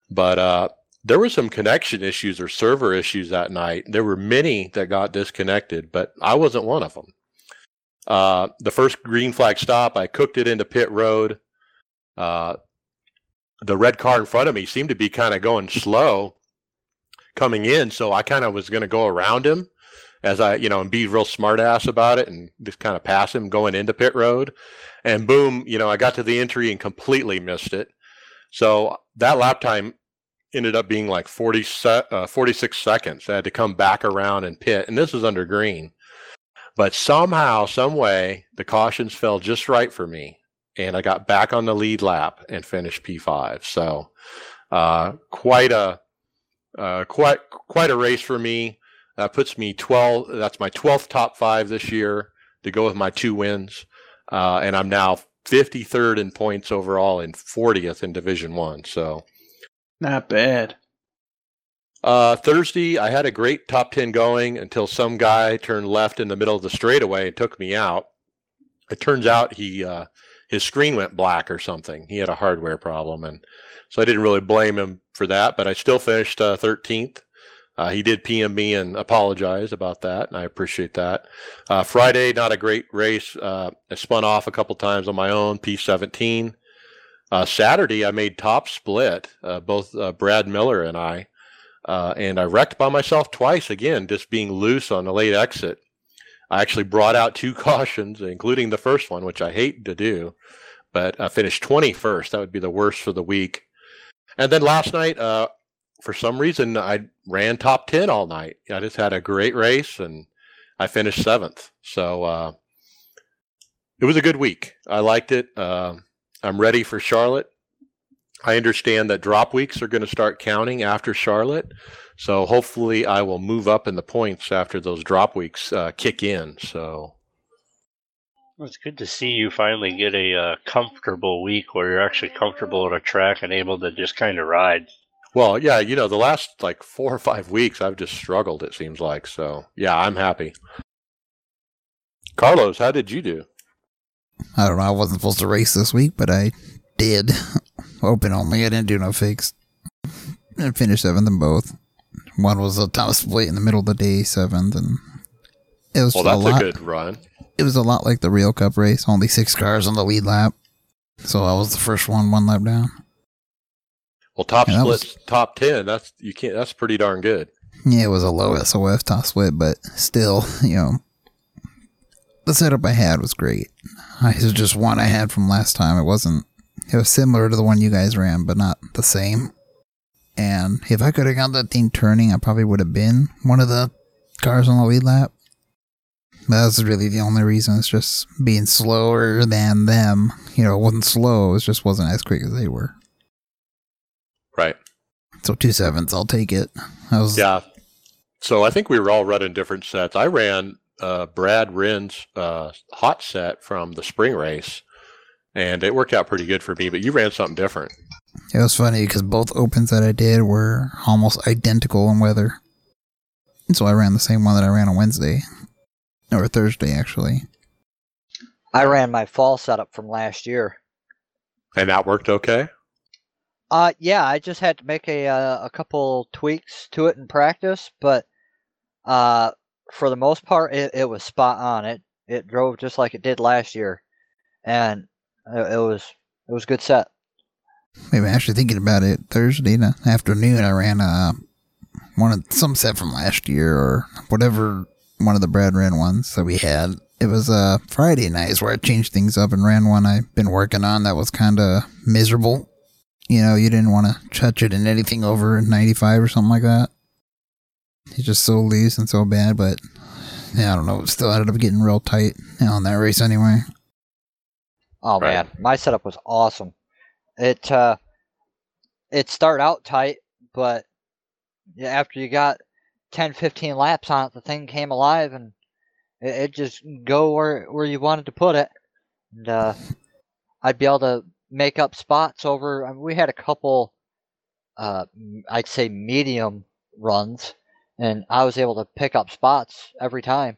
But uh, there were some connection issues or server issues that night. There were many that got disconnected, but I wasn't one of them. Uh, the first green flag stop, I cooked it into pit road. Uh, the red car in front of me seemed to be kind of going slow coming in, so I kind of was going to go around him as I, you know, and be real smart ass about it and just kind of pass him going into pit road. And boom, you know, I got to the entry and completely missed it. So that lap time ended up being like 40 se- uh, 46 seconds. I had to come back around and pit, and this was under green. But somehow, some way, the cautions fell just right for me, and I got back on the lead lap and finished P5. So, uh, quite a uh, quite quite a race for me. That puts me 12. That's my 12th top five this year to go with my two wins, uh, and I'm now 53rd in points overall and 40th in Division One. So, not bad. Uh, Thursday, I had a great top 10 going until some guy turned left in the middle of the straightaway and took me out. It turns out he uh, his screen went black or something. He had a hardware problem, and so I didn't really blame him for that. But I still finished uh, 13th. Uh, he did PM me and apologize about that, and I appreciate that. Uh, Friday, not a great race. Uh, I spun off a couple times on my own, P17. Uh, Saturday, I made top split, uh, both uh, Brad Miller and I, and I wrecked by myself twice again, just being loose on the late exit. I actually brought out two cautions, including the first one, which I hate to do, but I finished 21st. That would be the worst for the week. And then last night, for some reason I ran top 10 all night. I just had a great race and I finished seventh. So uh, it was a good week. I liked it. Uh, I'm ready for Charlotte. I understand that drop weeks are going to start counting after Charlotte. So hopefully I will move up in the points after those drop weeks uh, kick in. So it's good to see you finally get a uh, comfortable week where you're actually comfortable at a track and able to just kind of ride. Well, yeah, you know, the last like four or five weeks, I've just struggled. It seems like so. Yeah, I'm happy. Carlos, how did you do? I don't know. I wasn't supposed to race this week, but I did. Open only. I didn't do no fakes. I finished seventh in both. One was a top split in the middle of the day, seventh, and it was well. That's a, lot, a good run. It was a lot like the real Cup race. Only six cars on the lead lap, so I was the first one, one lap down. Well, top split, was, top ten. That's you can't. That's pretty darn good. Yeah, it was a low SOF top split, but still, you know, the setup I had was great. I was just one I had from last time. It wasn't. It was similar to the one you guys ran, but not the same. And if I could have got that thing turning, I probably would have been one of the cars on the lead lap. But that's really the only reason. It's just being slower than them. You know, it wasn't slow. It just wasn't as quick as they were. Right. So two sevens, I'll take it. Was... Yeah. So I think we were all running different sets. I ran uh, Brad Wren's uh, hot set from the spring race, and it worked out pretty good for me. But you ran something different. It was funny because both opens that I did were almost identical in weather. And so I ran the same one that I ran on Wednesday, or Thursday actually. I ran my fall setup from last year. And that worked okay? Uh, yeah, I just had to make a uh, a couple tweaks to it in practice, but uh, for the most part, it, it was spot on. It it drove just like it did last year, and it, it was it was a good set. Maybe actually thinking about it, Thursday afternoon, I ran uh one of some set from last year or whatever one of the Brad ran ones that we had. It was uh Friday nights where I changed things up and ran one I've been working on that was kind of miserable you know, you didn't want to touch it in anything over 95 or something like that. It's just so loose and so bad, but yeah, I don't know. It still ended up getting real tight on that race anyway. Oh right. man, my setup was awesome. It uh, it started out tight, but after you got 10, 15 laps on it, the thing came alive and it, it just go where where you wanted to put it. And uh, I'd be able to make up spots over. I mean, we had a couple, uh, I'd say medium runs, and I was able to pick up spots every time.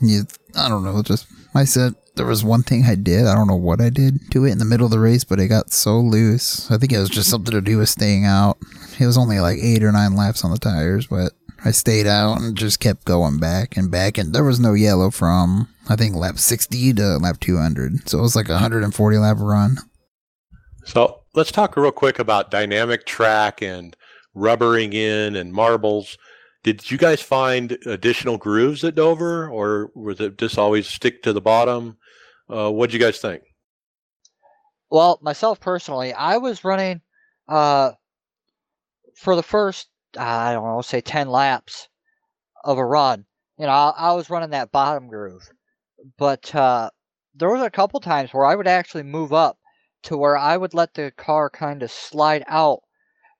Yeah, I don't know. Just I said there was one thing I did. I don't know what I did to it in the middle of the race, but it got so loose. I think it was just something to do with staying out. It was only like eight or nine laps on the tires, but I stayed out and just kept going back and back. And there was no yellow from, I think, lap 60 to lap 200. So it was like a 140 lap run. So let's talk real quick about dynamic track and rubbering in and marbles. Did you guys find additional grooves at Dover, or was it just always stick to the bottom? Uh, what did you guys think? Well, myself personally, I was running uh, for the first, I don't know, say 10 laps of a run. You know, I, I was running that bottom groove. But uh, there was a couple times where I would actually move up to where I would let the car kind of slide out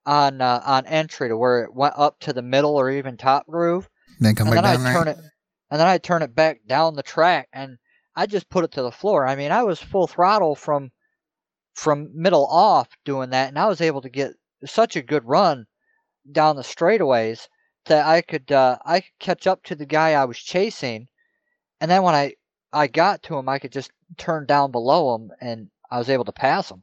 on uh, on entry to where it went up to the middle or even top groove. Then come and back then down I'd turn right? it and then I'd turn it back down the track and I just put it to the floor. I mean, I was full throttle from from middle off doing that and I was able to get such a good run down the straightaways that I could uh, I could catch up to the guy I was chasing and then when I I got to him I could just turn down below him and I was able to pass him.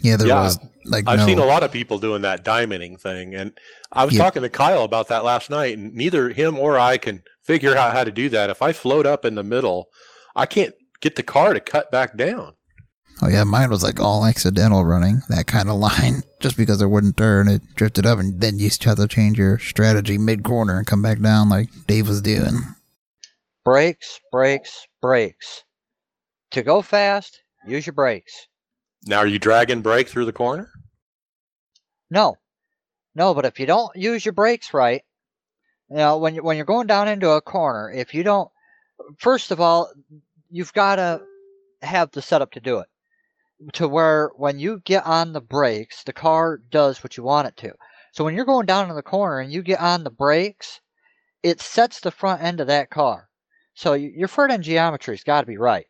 Yeah, there Yeah, was like I've no. seen a lot of people doing that diamonding thing, and I was Yeah. talking to Kyle about that last night, and neither him or I can figure out how to do that. If I float up in the middle, I can't get the car to cut back down. Oh yeah, mine was like all accidental running that kind of line, just because it wouldn't turn, it drifted up, and then you just have to change your strategy mid corner and come back down like Dave was doing. Brakes, brakes, brakes. To go fast, use your brakes. Now, are you dragging brake through the corner? No, no, but if you don't use your brakes right, you know when you when you're going down into a corner, if you don't, first of all, you've got to have the setup to do it, to where when you get on the brakes, the car does what you want it to. So when you're going down in the corner and you get on the brakes, it sets the front end of that car. So your front end geometry's got to be right.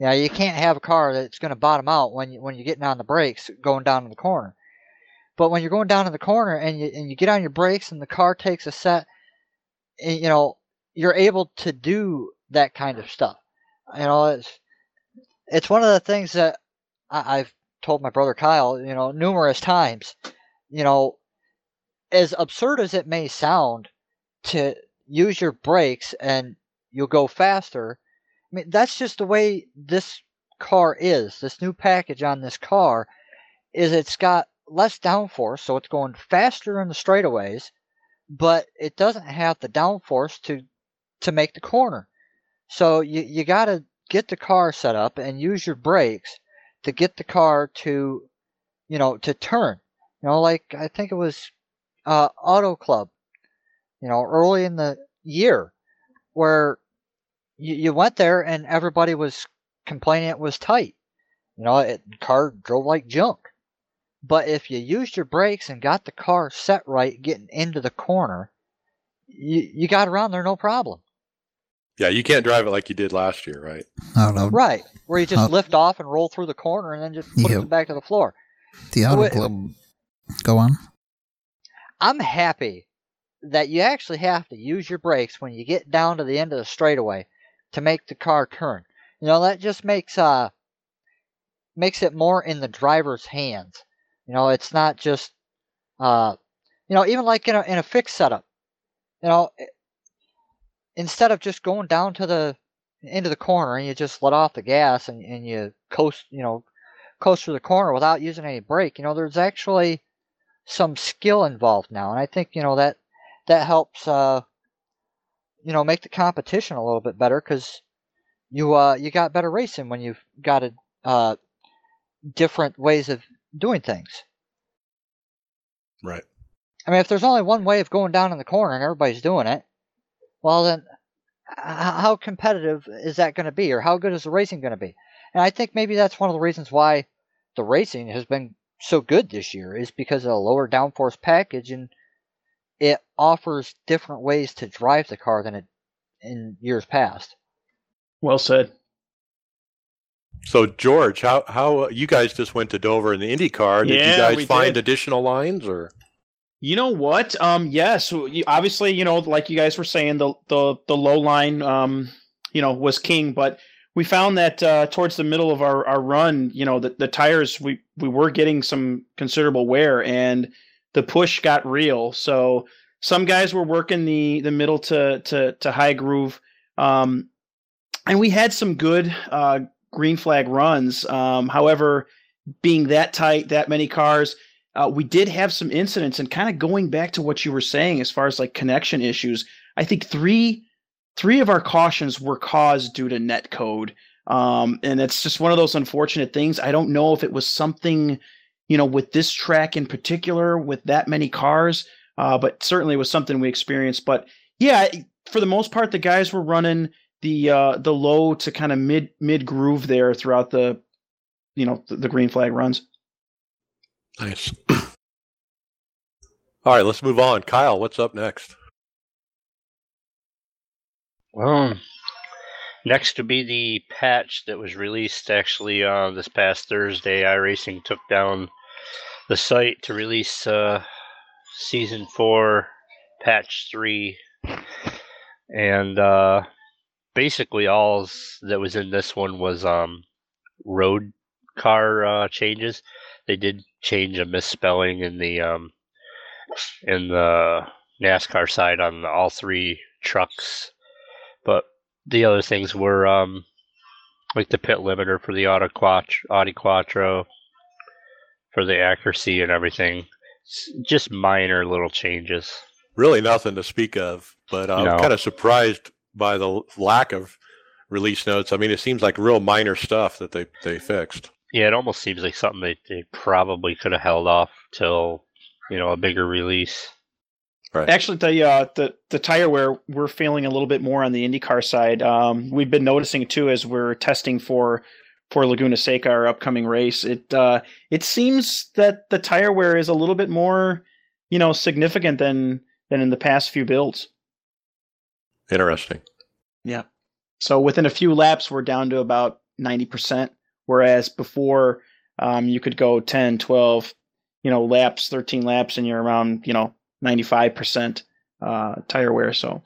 Now you can't have a car that's going to bottom out when you, when you're getting on the brakes going down in the corner. But when you're going down in the corner and you and you get on your brakes and the car takes a set, eh, you know, you're able to do that kind of stuff. You know, it's it's one of the things that I, I've told my brother Kyle, you know, numerous times. You know, as absurd as it may sound, to use your brakes and you'll go faster. I mean, that's just the way this car is. This new package on this car is it's got less downforce, so it's going faster in the straightaways, but it doesn't have the downforce to to make the corner. So you you got to get the car set up and use your brakes to get the car to you know to turn. You know, like I think it was uh, Auto Club, you know, early in the year, where you, you went there and everybody was complaining it was tight. You know, it car drove like junk. But if you used your brakes and got the car set right, getting into the corner, you you got around there no problem. Yeah, you can't drive it like you did last year, right? I don't know. Right, where you just Uh, lift off and roll through the corner and then just put Yep. it back to the floor. The auto Wait. club. Go on. I'm happy that you actually have to use your brakes when you get down to the end of the straightaway to make the car turn. You know that just makes uh makes it more in the driver's hands. You know, it's not just uh you know even like in a in a fixed setup. You know, i- instead of just going down to the into the corner and you just let off the gas and, and you coast, you know, coast through the corner without using any brake. You know, there's actually some skill involved now, and I think you know that that helps uh, you know make the competition a little bit better because you uh, you got better racing when you've got a uh, different ways of doing things. Right. I mean, if there's only one way of going down in the corner and everybody's doing it, well then, how competitive is that going to be, or how good is the racing going to be? And I think maybe that's one of the reasons why the racing has been so good this year is because of the lower downforce package and it offers different ways to drive the car than it in years past. Well said. So, George, how how uh, you guys just went to Dover in the Indy car? Did you guys find did. additional lines or? You know what? Um, yes, obviously, you know, like you guys were saying, the the the low line um, you know, was king. But we found that uh, towards the middle of our, our run, you know, the, the tires we we were getting some considerable wear, and the push got real. So some guys were working the the middle to to to high groove, um, and we had some good uh, green flag runs. Um, however, being that tight, that many cars, uh, we did have some incidents. And kind of going back to what you were saying as far as like connection issues, I think three three of our cautions were caused due to net code. Um, and it's just one of those unfortunate things. I don't know if it was something, you know, with this track in particular, with that many cars, uh, but certainly it was something we experienced. But yeah, for the most part, the guys were running the uh, the low to kind of mid mid groove there throughout the, you know, the, the green flag runs. Nice. All right, let's move on. Kyle, what's up next? Well, next to be the patch that was released actually uh, this past Thursday. iRacing took down the site to release uh, season four, patch three, and uh, basically all that was in this one was um, road car uh, changes. They did change a misspelling in the um, in the NASCAR side on all three trucks but the other things were um, like the pit limiter for the Auto Quattro, Audi Quattro for the accuracy and everything. just minor little changes. Really nothing to speak of, but I'm no. kind of surprised by the lack of release notes. I mean, it seems like real minor stuff that they, they fixed. Yeah, it almost seems like something they, they probably could have held off till, you know, a bigger release. Right. Actually, the uh, the the tire wear we're feeling a little bit more on the IndyCar side. Um, we've been noticing too as we're testing for for Laguna Seca, our upcoming race. It uh, it seems that the tire wear is a little bit more, you know, significant than than in the past few builds. Interesting. Yeah. So within a few laps, we're down to about ninety percent, whereas before um, you could go 10, 12, you know, laps, thirteen laps, and you're around, you know, 95% uh, tire wear. So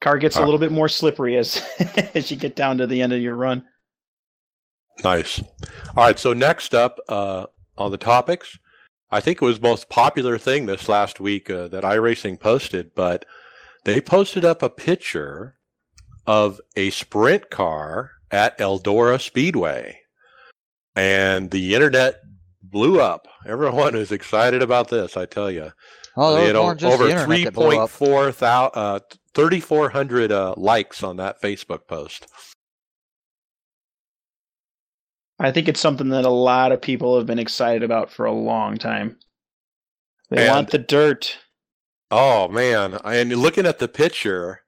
car gets a little bit more slippery as as you get down to the end of your run. Nice. All right. So next up uh, on the topics, I think it was most popular thing this last week uh, that iRacing posted, but they posted up a picture of a sprint car at Eldora Speedway, and the internet blew up. Everyone is excited about this. I tell you. Oh, they had over the 3.4 uh, 3,400 uh, likes on that Facebook post. I think it's something that a lot of people have been excited about for a long time. They and, want the dirt. Oh man! And looking at the picture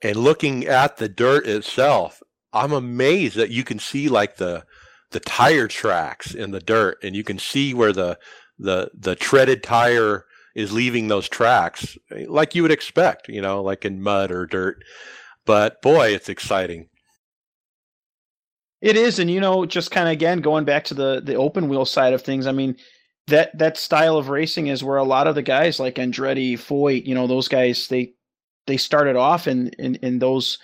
and looking at the dirt itself, I'm amazed that you can see like the the tire tracks in the dirt, and you can see where the the the treaded tire is leaving those tracks, eh, like you would expect, you know, like in mud or dirt. But boy, it's exciting. It is, and you know, just kind of again going back to the the open wheel side of things. I mean, that that style of racing is where a lot of the guys like Andretti, Foyt, you know, those guys they they started off in in in those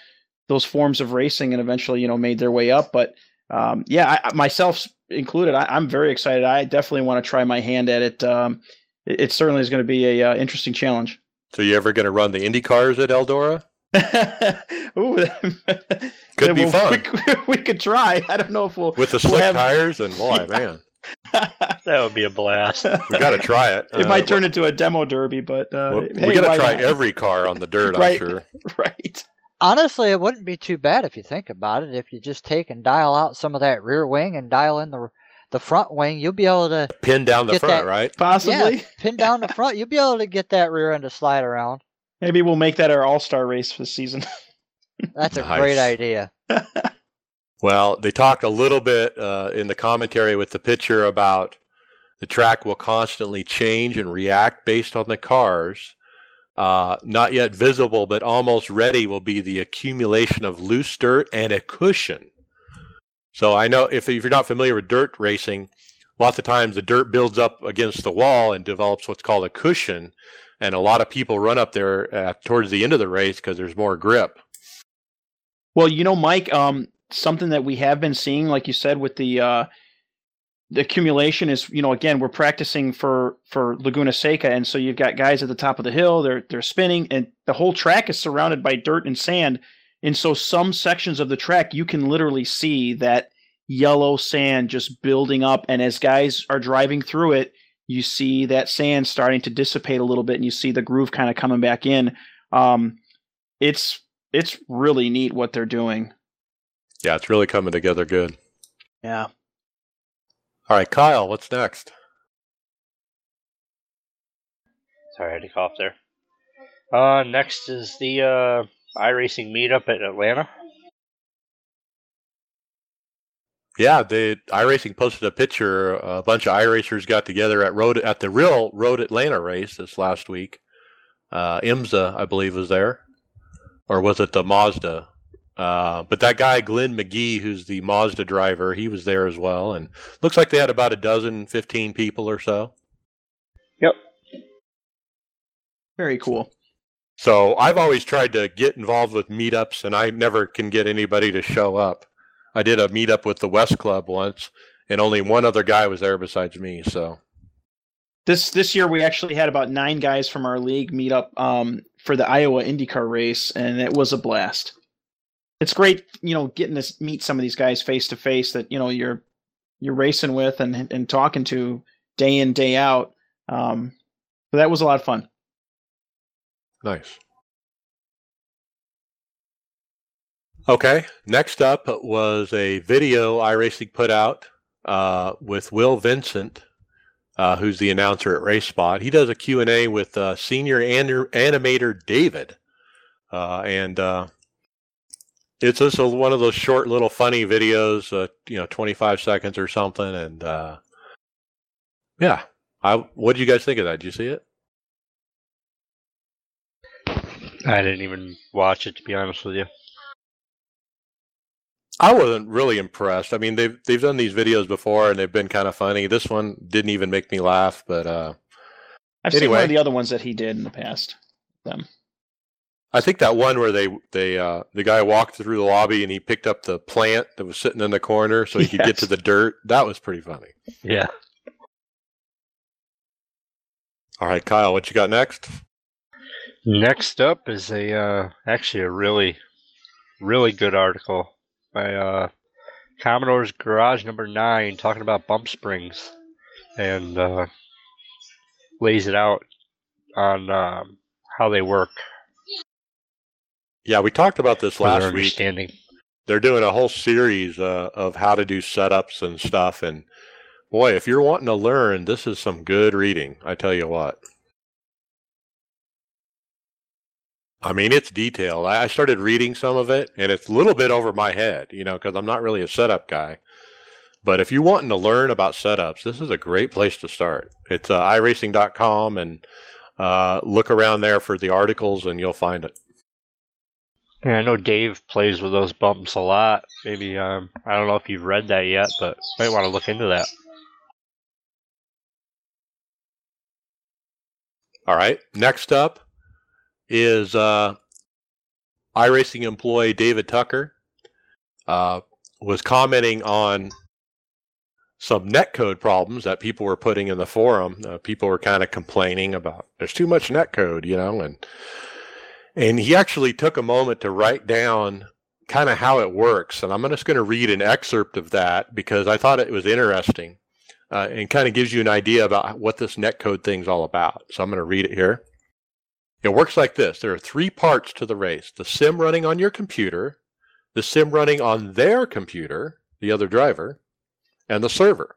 those forms of racing and eventually you know made their way up. But um, yeah, I, myself included, I, am very excited. I definitely want to try my hand at it. Um, it, it, certainly is going to be a uh, interesting challenge. So you ever going to run the Indy cars at Eldora? Ooh, could be fun. We, we, could try. I don't know if we'll with the slick we'll have... tires and boy, yeah. man. that would be a blast. we got to try it. It uh, might turn into a demo derby, but uh, well, hey, we got to try not? every car on the dirt. right, I'm sure. Right honestly, it wouldn't be too bad if you think about it. If you just take and dial out some of that rear wing and dial in the the front wing, you'll be able to pin down the front, that, right? Possibly. Yeah, pin down the front. You'll be able to get that rear end to slide around. Maybe we'll make that our all star race for the season. That's a nice. great idea. well, they talked a little bit uh, in the commentary with the picture about the track will constantly change and react based on the cars. Uh, not yet visible, but almost ready will be the accumulation of loose dirt and a cushion. So I know if, if you're not familiar with dirt racing, lots of times the dirt builds up against the wall and develops what's called a cushion. and a lot of people run up there uh, towards the end of the race because there's more grip. Well, you know, Mike, um, something that we have been seeing, like you said, with the uh, the accumulation is, you know, again, we're practicing for for Laguna Seca, and so you've got guys at the top of the hill, they're they're spinning, and the whole track is surrounded by dirt and sand, and so some sections of the track you can literally see that yellow sand just building up, and as guys are driving through it, you see that sand starting to dissipate a little bit, and you see the groove kind of coming back in. Um, it's it's really neat what they're doing. Yeah, it's really coming together good. Yeah. All right, Kyle, what's next? Sorry, I had to cough there. Uh, next is the uh, iRacing meetup at Atlanta. Yeah, they iRacing posted a picture. A bunch of iRacers got together at road at the real Road Atlanta race this last week. Uh, IMSA, I believe, was there, or was it the Mazda? Uh, but that guy Glenn McGee, who's the Mazda driver, he was there as well, and looks like they had about a dozen, fifteen people or so. Yep. Very cool. So I've always tried to get involved with meetups, and I never can get anybody to show up. I did a meetup with the West Club once, and only one other guy was there besides me. So this this year we actually had about nine guys from our league meet up um, for the Iowa IndyCar race, and it was a blast. It's great, you know, getting to meet some of these guys face to face that you know you're you're racing with and and talking to day in day out. Um, but that was a lot of fun. Nice. Okay, next up was a video iRacing put out uh, with Will Vincent, uh, who's the announcer at Race Spot. He does a Q&A with uh, senior an- animator David. Uh, and uh, it's just a, one of those short little funny videos, uh, you know, 25 seconds or something. And yeah, I, what did you guys think of that? Did you see it? I didn't even watch it to be honest with you. I wasn't really impressed. I mean, they've they've done these videos before and they've been kind of funny. This one didn't even make me laugh, but uh, I've anyway. seen one of the other ones that he did in the past. Them. I think that one where they they uh, the guy walked through the lobby and he picked up the plant that was sitting in the corner so he yes. could get to the dirt. That was pretty funny. Yeah. All right, Kyle, what you got next? Next up is a uh, actually a really really good article by uh, Commodore's Garage Number Nine, talking about bump springs, and uh, lays it out on um, how they work. Yeah, we talked about this last week. They're doing a whole series uh, of how to do setups and stuff, and boy, if you're wanting to learn, this is some good reading. I tell you what. I mean, it's detailed. I started reading some of it, and it's a little bit over my head, you know, because I'm not really a setup guy. But if you're wanting to learn about setups, this is a great place to start. It's uh, iRacing.com, and uh, look around there for the articles, and you'll find it. Yeah, I know Dave plays with those bumps a lot. Maybe um, I don't know if you've read that yet, but might want to look into that. All right. Next up, is uh, iRacing employee David Tucker uh, was commenting on some netcode problems that people were putting in the forum. Uh, people were kind of complaining about there's too much netcode, you know, and and he actually took a moment to write down kind of how it works. And I'm just going to read an excerpt of that because I thought it was interesting uh, and kind of gives you an idea about what this netcode thing's all about. So I'm going to read it here. It works like this. There are three parts to the race. The sim running on your computer, the sim running on their computer, the other driver, and the server.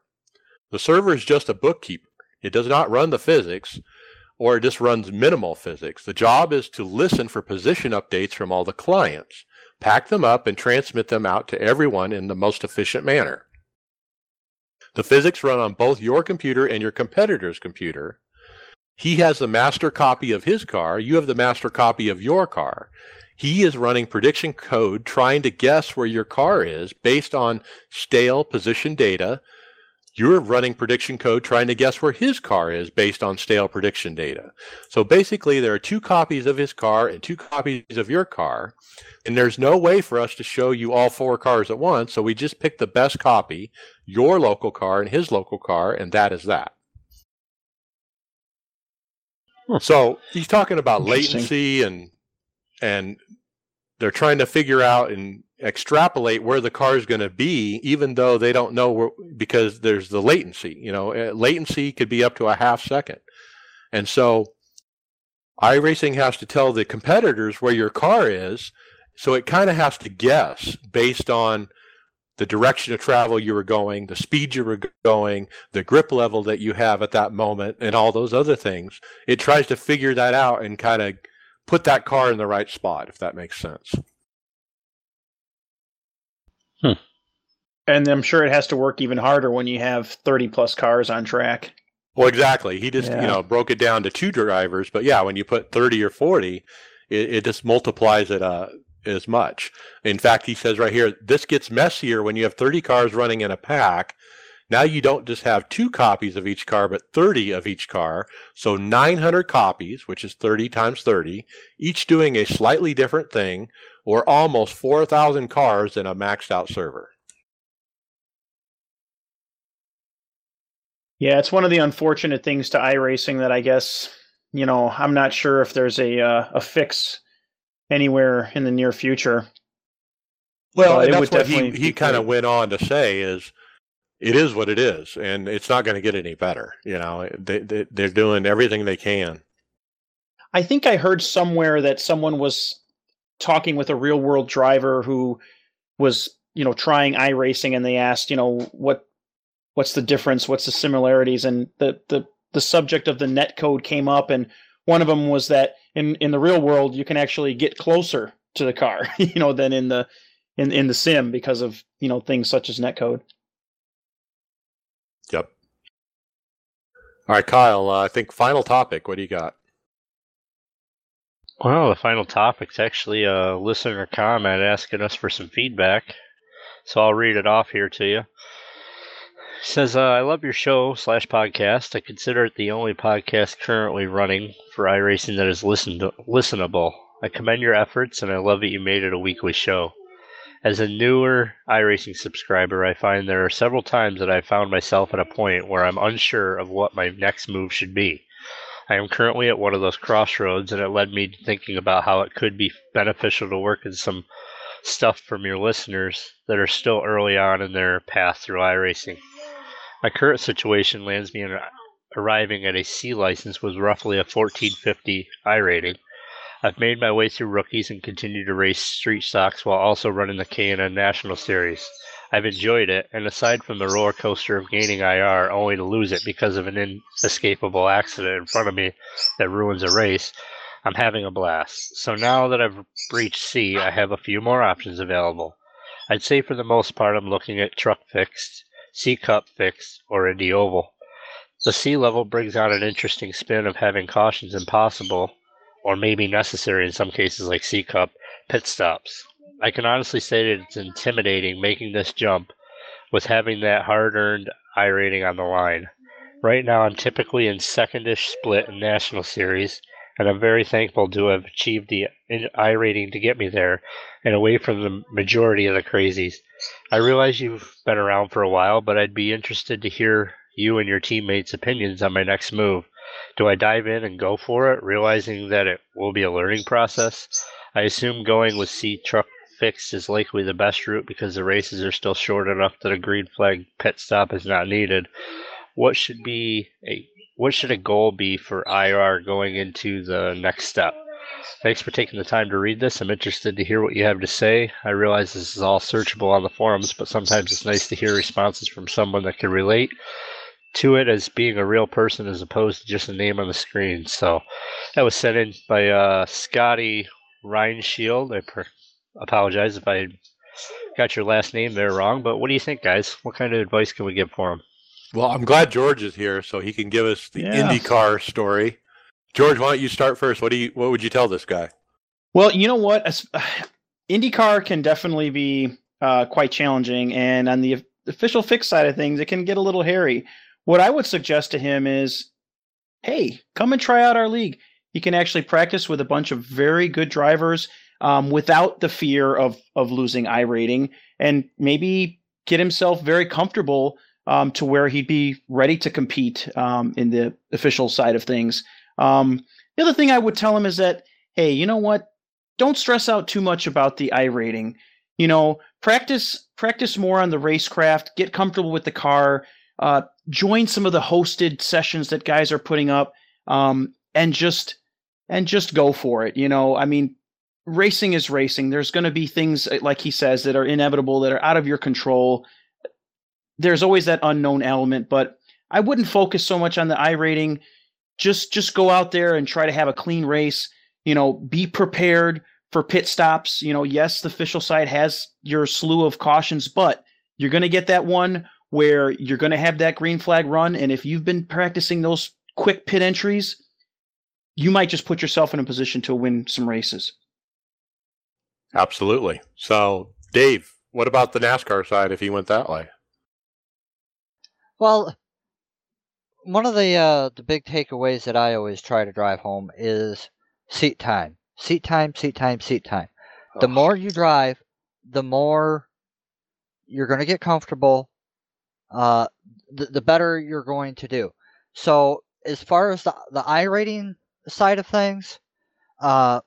The server is just a bookkeeper. It does not run the physics, or it just runs minimal physics. The job is to listen for position updates from all the clients, pack them up, and transmit them out to everyone in the most efficient manner. The physics run on both your computer and your competitor's computer, he has the master copy of his car. You have the master copy of your car. He is running prediction code trying to guess where your car is based on stale position data you're running prediction code trying to guess where his car is based on stale prediction data. So basically, there are two copies of his car and two copies of your car, and there's no way for us to show you all four cars at once. So we just pick the best copy, your local car and his local car, and that is that. So he's talking about latency and and they're trying to figure out and extrapolate where the car is going to be, even though they don't know where, because there's the latency. You know, uh, latency could be up to a half second, and so iRacing has to tell the competitors where your car is, so it kind of has to guess based on the direction of travel you were going, the speed you were going, the grip level that you have at that moment, and all those other things. It tries to figure that out and kind of put that car in the right spot, if that makes sense. Hmm. And I'm sure it has to work even harder when you have 30 plus cars on track. Well, exactly. He just, yeah. you know, broke it down to two drivers, but yeah, when you put 30 or 40, it, it just multiplies it uh, as much. In fact, he says right here, this gets messier when you have 30 cars running in a pack. Now you don't just have two copies of each car, but 30 of each car. So 900 copies, which is 30 times 30, each doing a slightly different thing, or almost 4,000 cars in a maxed out server. Yeah, it's one of the unfortunate things to iRacing that I guess, you know, I'm not sure if there's a uh, a fix anywhere in the near future. Well, that's what he, he kind of went on to say is it is what it is, and it's not going to get any better. You know, they, they, they're doing everything they can. I think I heard somewhere that someone was talking with a real world driver who was you know trying iRacing and they asked you know what what's the difference what's the similarities and the the the subject of the net code came up and one of them was that in in the real world you can actually get closer to the car you know than in the in in the sim because of you know things such as net code yep all right kyle uh, i think final topic what do you got well, the final topic's actually a listener comment asking us for some feedback. So I'll read it off here to you. It says, uh, I love your show slash podcast. I consider it the only podcast currently running for iRacing that is listened listenable. I commend your efforts and I love that you made it a weekly show. As a newer iRacing subscriber, I find there are several times that I found myself at a point where I'm unsure of what my next move should be. I am currently at one of those crossroads, and it led me to thinking about how it could be beneficial to work in some stuff from your listeners that are still early on in their path through iRacing. My current situation lands me in arriving at a C license with roughly a 1450 I rating. I've made my way through rookies and continue to race street stocks while also running the K&N National Series. I've enjoyed it, and aside from the roller coaster of gaining IR only to lose it because of an inescapable accident in front of me that ruins a race, I'm having a blast. So now that I've reached C, I have a few more options available. I'd say for the most part I'm looking at truck fixed, C Cup fixed, or Indy Oval. The C level brings out an interesting spin of having cautions impossible, or maybe necessary in some cases like C Cup, pit stops. I can honestly say that it's intimidating making this jump with having that hard earned I rating on the line. Right now, I'm typically in secondish split in National Series, and I'm very thankful to have achieved the I rating to get me there and away from the majority of the crazies. I realize you've been around for a while, but I'd be interested to hear you and your teammates' opinions on my next move. Do I dive in and go for it, realizing that it will be a learning process? I assume going with C truck fixed is likely the best route because the races are still short enough that a green flag pit stop is not needed. What should be a what should a goal be for IR going into the next step? Thanks for taking the time to read this. I'm interested to hear what you have to say. I realize this is all searchable on the forums, but sometimes it's nice to hear responses from someone that can relate to it as being a real person as opposed to just a name on the screen. So that was sent in by uh, Scotty Reinshield. I per- apologize if I got your last name there wrong, but what do you think, guys? What kind of advice can we give for him? Well, I'm glad George is here so he can give us the yeah. IndyCar story. George, why don't you start first? What do you what would you tell this guy? Well, you know what, IndyCar can definitely be uh, quite challenging, and on the official fix side of things, it can get a little hairy. What I would suggest to him is, hey, come and try out our league. He can actually practice with a bunch of very good drivers um, without the fear of of losing rating and maybe get himself very comfortable um, to where he'd be ready to compete um, in the official side of things. Um, the other thing I would tell him is that, hey, you know what? Don't stress out too much about the I rating. You know, practice practice more on the racecraft. Get comfortable with the car. Uh, join some of the hosted sessions that guys are putting up, um, and just and just go for it. You know, I mean, racing is racing. There's going to be things uh, like he says that are inevitable, that are out of your control. There's always that unknown element, but I wouldn't focus so much on the i rating Just just go out there and try to have a clean race. You know, be prepared for pit stops. You know, yes, the official side has your slew of cautions, but you're going to get that one where you're going to have that green flag run, and if you've been practicing those quick pit entries, you might just put yourself in a position to win some races. Absolutely. So, Dave, what about the NASCAR side if he went that way? Well, one of the uh, the big takeaways that I always try to drive home is seat time. Seat time, seat time, seat time. The Oh, more you drive, the more you're going to get comfortable. Uh, the, the better you're going to do. So, as far as the the I rating side of things, uh,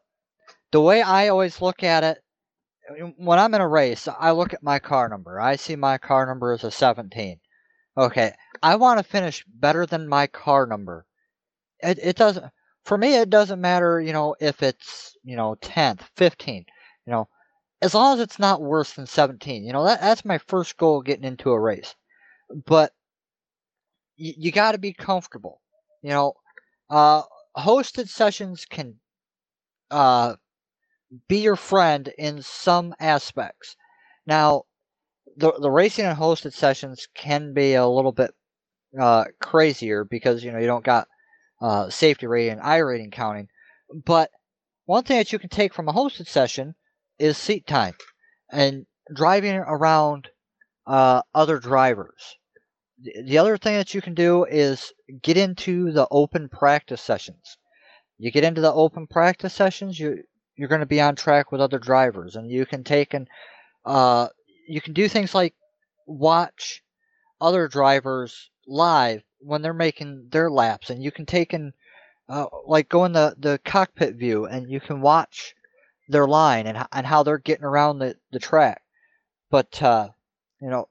the way I always look at it, when I'm in a race, I look at my car number. I see my car number as a 17. Okay, I want to finish better than my car number. It, it doesn't, for me, it doesn't matter, you know, if it's, you know, 10th, 15th, you know, as long as it's not worse than 17. You know, that, that's my first goal getting into a race. But you, you got to be comfortable. You know, uh, hosted sessions can uh, be your friend in some aspects. Now, the the racing and hosted sessions can be a little bit uh, crazier because you know you don't got uh, safety rating and I rating counting. But one thing that you can take from a hosted session is seat time and driving around uh, other drivers. The the other thing that you can do is get into the open practice sessions. You get into the open practice sessions, you you're going to be on track with other drivers, and you can take and uh, you can do things like watch other drivers live when they're making their laps, and you can take and uh, like go in the, the cockpit view, and you can watch their line and and how they're getting around the, the track. But uh, you know,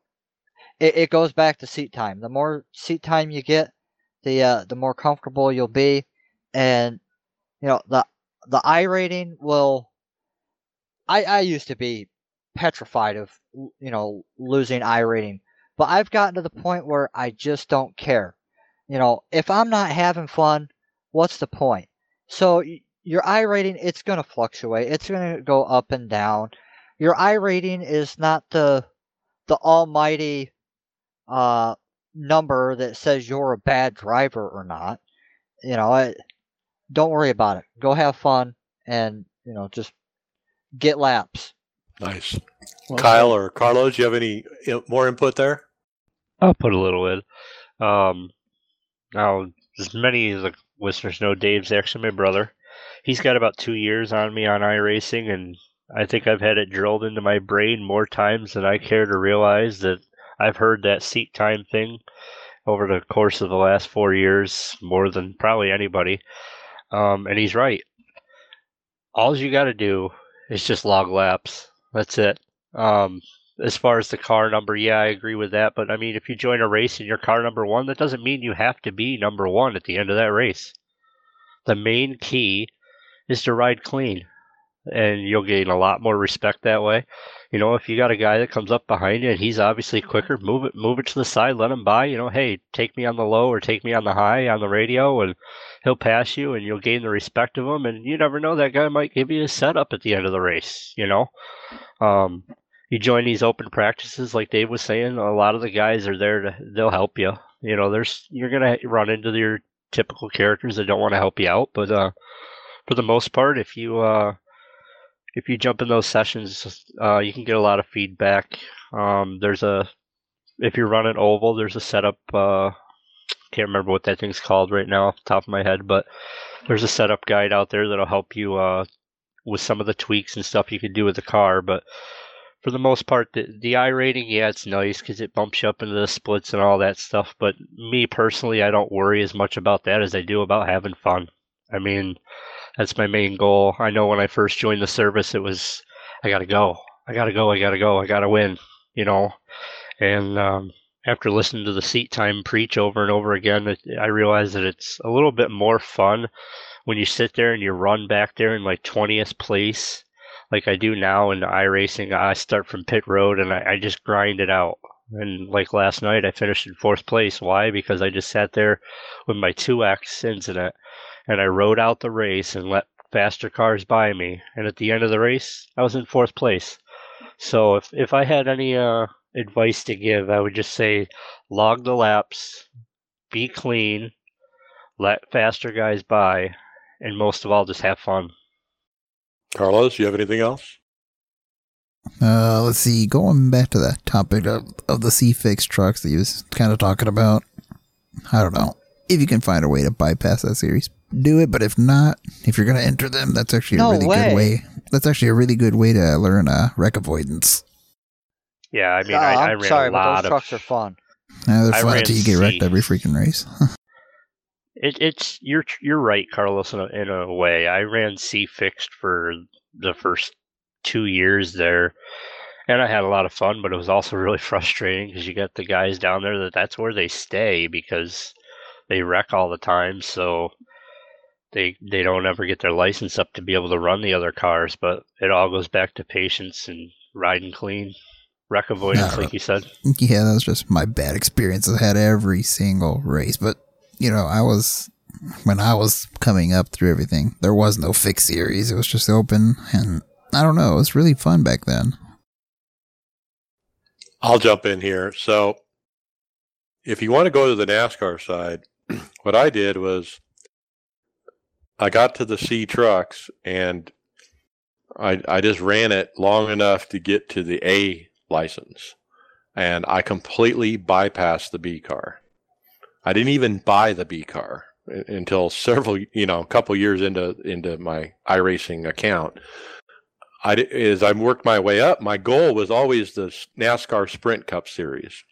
it, it goes back to seat time. The more seat time you get, the uh, the more comfortable you'll be, and you know the the I rating will. I I used to be petrified of you know losing I rating, but I've gotten to the point where I just don't care. You know, if I'm not having fun, what's the point? So your I rating it's going to fluctuate. It's going to go up and down. Your I rating is not the the almighty uh number that says you're a bad driver or not. You know, I, don't worry about it. Go have fun and, you know, just get laps. Nice. Well Kyle or Carlos, do you have any more input there? I'll put a little in. Um, now, as many of the listeners know, Dave's actually my brother. He's got about two years on me on iRacing, and I think I've had it drilled into my brain more times than I care to realize that I've heard that seat time thing over the course of the last four years more than probably anybody. Um, and he's right. All you got to do is just log laps. That's it. Um, as far as the car number, yeah, I agree with that. But I mean, if you join a race and you're car number one, that doesn't mean you have to be number one at the end of that race. The main key is to ride clean, and you'll gain a lot more respect that way. You know, if you got a guy that comes up behind you and he's obviously quicker, move it, move it to the side, let him by. You know, hey, take me on the low or take me on the high on the radio, and he'll pass you, and you'll gain the respect of him. And you never know, that guy might give you a setup at the end of the race. You know, um, you join these open practices, like Dave was saying. A lot of the guys are there to they'll help you. You know, there's you're gonna run into your typical characters that don't want to help you out, but uh, for the most part, if you uh, if you jump in those sessions, uh, you can get a lot of feedback. Um, there's a if you're running oval, there's a setup. Uh, can't remember what that thing's called right now off the top of my head, but there's a setup guide out there that'll help you uh, with some of the tweaks and stuff you can do with the car. But for the most part, the, the rating, yeah, it's nice because it bumps you up into the splits and all that stuff. But me personally, I don't worry as much about that as I do about having fun. I mean, that's my main goal. I know when I first joined the service, it was I got to go, I got to go, I got to go, I got to win, you know. And um, after listening to the seat time preach over and over again, I realized that it's a little bit more fun when you sit there and you run back there in like 20th place like I do now in iRacing. I racing. I start from pit road and I, I just grind it out. And like last night, I finished in fourth place. Why? Because I just sat there with my 2X incident and I rode out the race and let faster cars by me. And at the end of the race, I was in fourth place. So if, if I had any uh, advice to give, I would just say log the laps, be clean, let faster guys by, and most of all, just have fun. Carlos, you have anything else? Uh, let's see. Going back to that topic of, of the C-Fix trucks that you was kind of talking about. I don't know. If you can find a way to bypass that series, do it. But if not, if you're going to enter them, that's actually No a really way. good way. That's actually a really good way to learn uh, wreck avoidance. Yeah, I mean, Uh, I, I I'm ran sorry, a but lot those of trucks are fun. Uh, they're I fun ran until you get wrecked every freaking race. It, it's you're you're right, Carlos. In a, in a way, I ran C fixed for the first two years there, and I had a lot of fun. But it was also really frustrating because you got the guys down there that that's where they stay because they wreck all the time. So they they don't ever get their license up to be able to run the other cars. But it all goes back to patience and riding clean, wreck avoidance, like you said. yeah, that was just my bad experience. I had every single race, but you know, I was when I was coming up through everything, there was no fixed series. It was just open, and I don't know. It was really fun back then. I'll jump in here. So, if you want to go to the NASCAR side, what I did was I got to the C trucks and I I just ran it long enough to get to the A license, and I completely bypassed the B car. I didn't even buy the B car until several, you know, a couple years into into my iRacing account. I as I worked my way up, my goal was always the NASCAR Sprint Cup Series.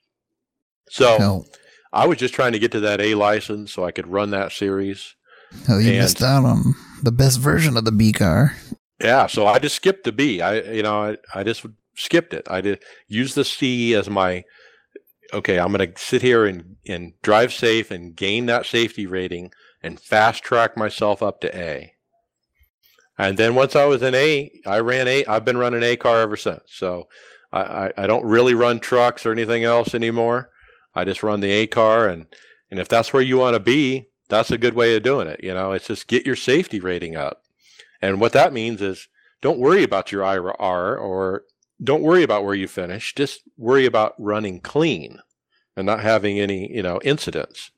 So No, I was just trying to get to that A license so I could run that series. Oh, you And- missed out on the best version of the B car. Yeah, so I just skipped the B. I you know I, I just skipped it. I did use the C as my okay. I'm going to sit here and and drive safe and gain that safety rating and fast track myself up to A. And then once I was in A, I ran A. I've been running A car ever since. So I, I, I don't really run trucks or anything else anymore. I just run the A car, and and if that's where you want to be, that's a good way of doing it. You know, it's just get your safety rating up. And what that means is don't worry about your IR or don't worry about where you finish. Just worry about running clean and not having any, you know, incidents.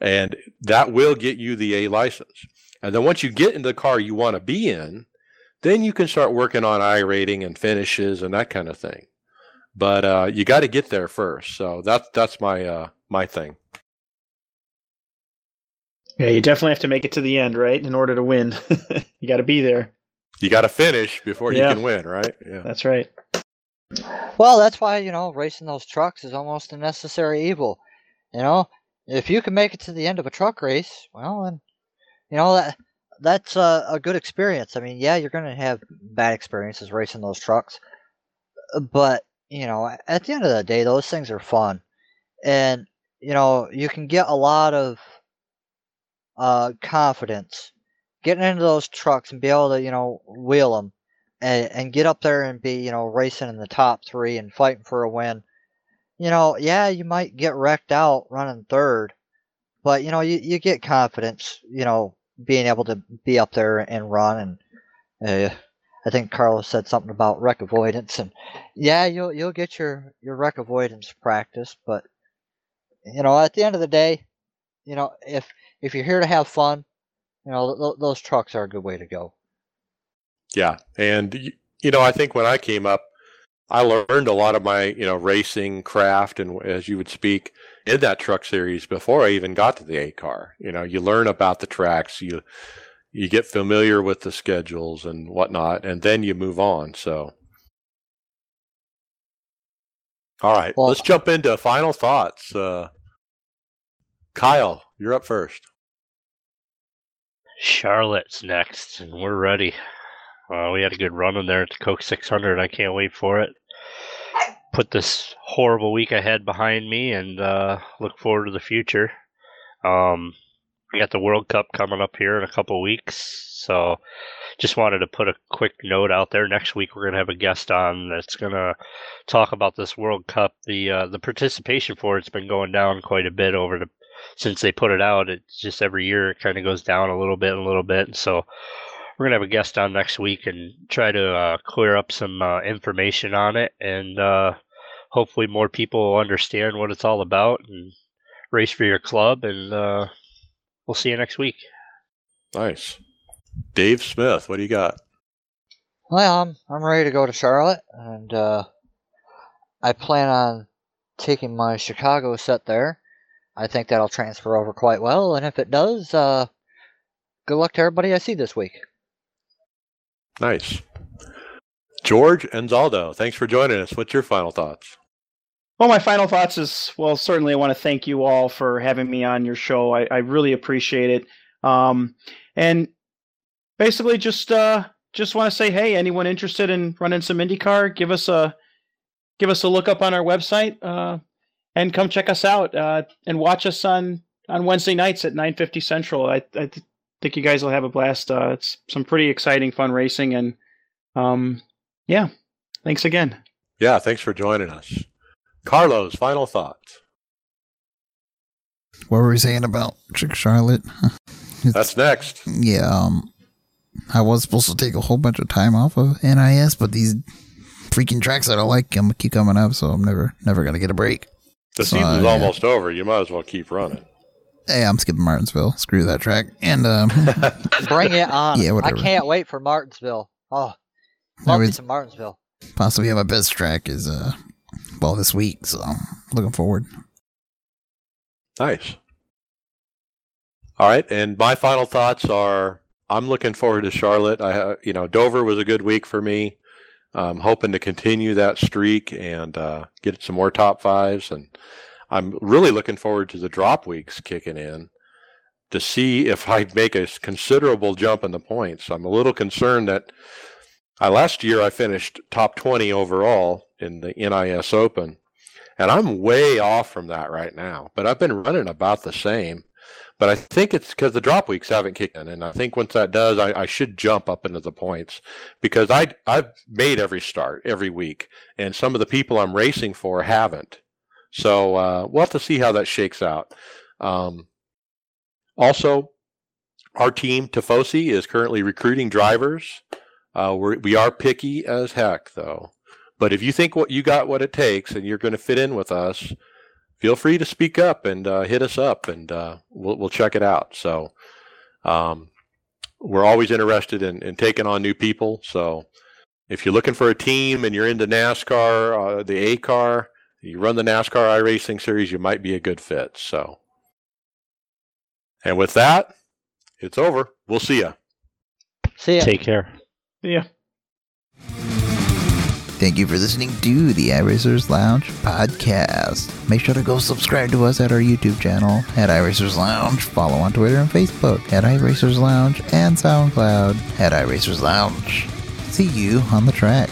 And that will get you the A license. And then once you get in the car you want to be in, then you can start working on I rating and finishes and that kind of thing. But uh, you got to get there first. So that's that's my uh, my thing. Yeah, you definitely have to make it to the end, right? In order to win, you got to be there. You got to finish before Yeah. you can win, right? Yeah. That's right. Well, that's why you know racing those trucks is almost a necessary evil. You know, if you can make it to the end of a truck race, well, then you know that that's a, a good experience. I mean, yeah, you're going to have bad experiences racing those trucks, but you know, at the end of the day, those things are fun, and you know, you can get a lot of uh, confidence getting into those trucks and be able to you know wheel them and, and get up there and be, you know, racing in the top three and fighting for a win. You know, yeah, you might get wrecked out running third, but you know, you, you get confidence, you know, being able to be up there and run. And uh, I think Carlos said something about wreck avoidance, and yeah, you'll you'll get your your wreck avoidance practice, but you know, at the end of the day, you know, if if you're here to have fun, you know, th- those trucks are a good way to go. Yeah, and you know, I think when I came up, I learned a lot of my you know racing craft and as you would speak in that truck series before I even got to the A car. You know, you learn about the tracks, you you get familiar with the schedules and whatnot, and then you move on. So, all right, well, let's jump into final thoughts. Uh, Kyle, you're up first. Charlotte's next, and we're ready. Uh, we had a good run in there at the Coke 600. I can't wait for it. Put this horrible week ahead behind me and uh, look forward to the future. Um, we got the World Cup coming up here in a couple weeks, so just wanted to put a quick note out there. Next week we're gonna have a guest on that's gonna talk about this World Cup. The uh, the participation for it's been going down quite a bit over the since they put it out. It's just every year it kind of goes down a little bit, and a little bit. So we're gonna have a guest on next week and try to uh, clear up some uh, information on it, and uh, hopefully more people understand what it's all about and race for your club and uh, we'll see you next week. Nice. Dave Smith, what do you got? Well, I'm, I'm ready to go to Charlotte, and uh, I plan on taking my Chicago set there. I think that'll transfer over quite well, and if it does, uh, good luck to everybody I see this week. Nice. George Anzaldo, thanks for joining us. What's your final thoughts? Well, my final thoughts is well, certainly I want to thank you all for having me on your show. I, I really appreciate it. Um, and basically, just uh, just want to say, hey, anyone interested in running some IndyCar, give us a give us a look up on our website uh, and come check us out uh, and watch us on on Wednesday nights at 9:50 Central. I, I think you guys will have a blast. Uh, it's some pretty exciting, fun racing, and um, yeah, thanks again. Yeah, thanks for joining us. Carlos, final thoughts. What were we saying about Chick Charlotte? It's, That's next. Yeah, um, I was supposed to take a whole bunch of time off of NIS, but these freaking tracks I don't like them keep coming up, so I'm never never gonna get a break. The so, season's uh, almost yeah. over. You might as well keep running. Hey, I'm skipping Martinsville. Screw that track. And um, bring it on. Yeah, whatever. I can't wait for Martinsville. Oh, love me some Martinsville. Possibly my best track is uh well this week, so looking forward. Nice. All right, and my final thoughts are: I'm looking forward to Charlotte. I, you know, Dover was a good week for me. I'm hoping to continue that streak and uh, get some more top fives, and I'm really looking forward to the drop weeks kicking in to see if I make a considerable jump in the points. I'm a little concerned that I, last year I finished top 20 overall in the NIS Open. And I'm way off from that right now, but I've been running about the same. But I think it's because the drop weeks haven't kicked in, and I think once that does, I, I, should jump up into the points because I I've made every start every week, and some of the people I'm racing for haven't. So uh, we'll have to see how that shakes out. Um, also, our team Tifosi is currently recruiting drivers. Uh, we're, we are picky as heck, though. But if you think what you got what it takes and you're going to fit in with us, feel free to speak up and uh, hit us up, and uh, we'll we'll check it out. So, um, we're always interested in, in taking on new people. So, if you're looking for a team and you're into NASCAR, uh, the A car, you run the NASCAR iRacing series, you might be a good fit. So, and with that, it's over. We'll see you. See ya. Take care. Yeah. Thank you for listening to the iRacers Lounge podcast. Make sure to go subscribe to us at our YouTube channel at iRacers Lounge. Follow on Twitter and Facebook at iRacers Lounge and SoundCloud at iRacers Lounge. See you on the track.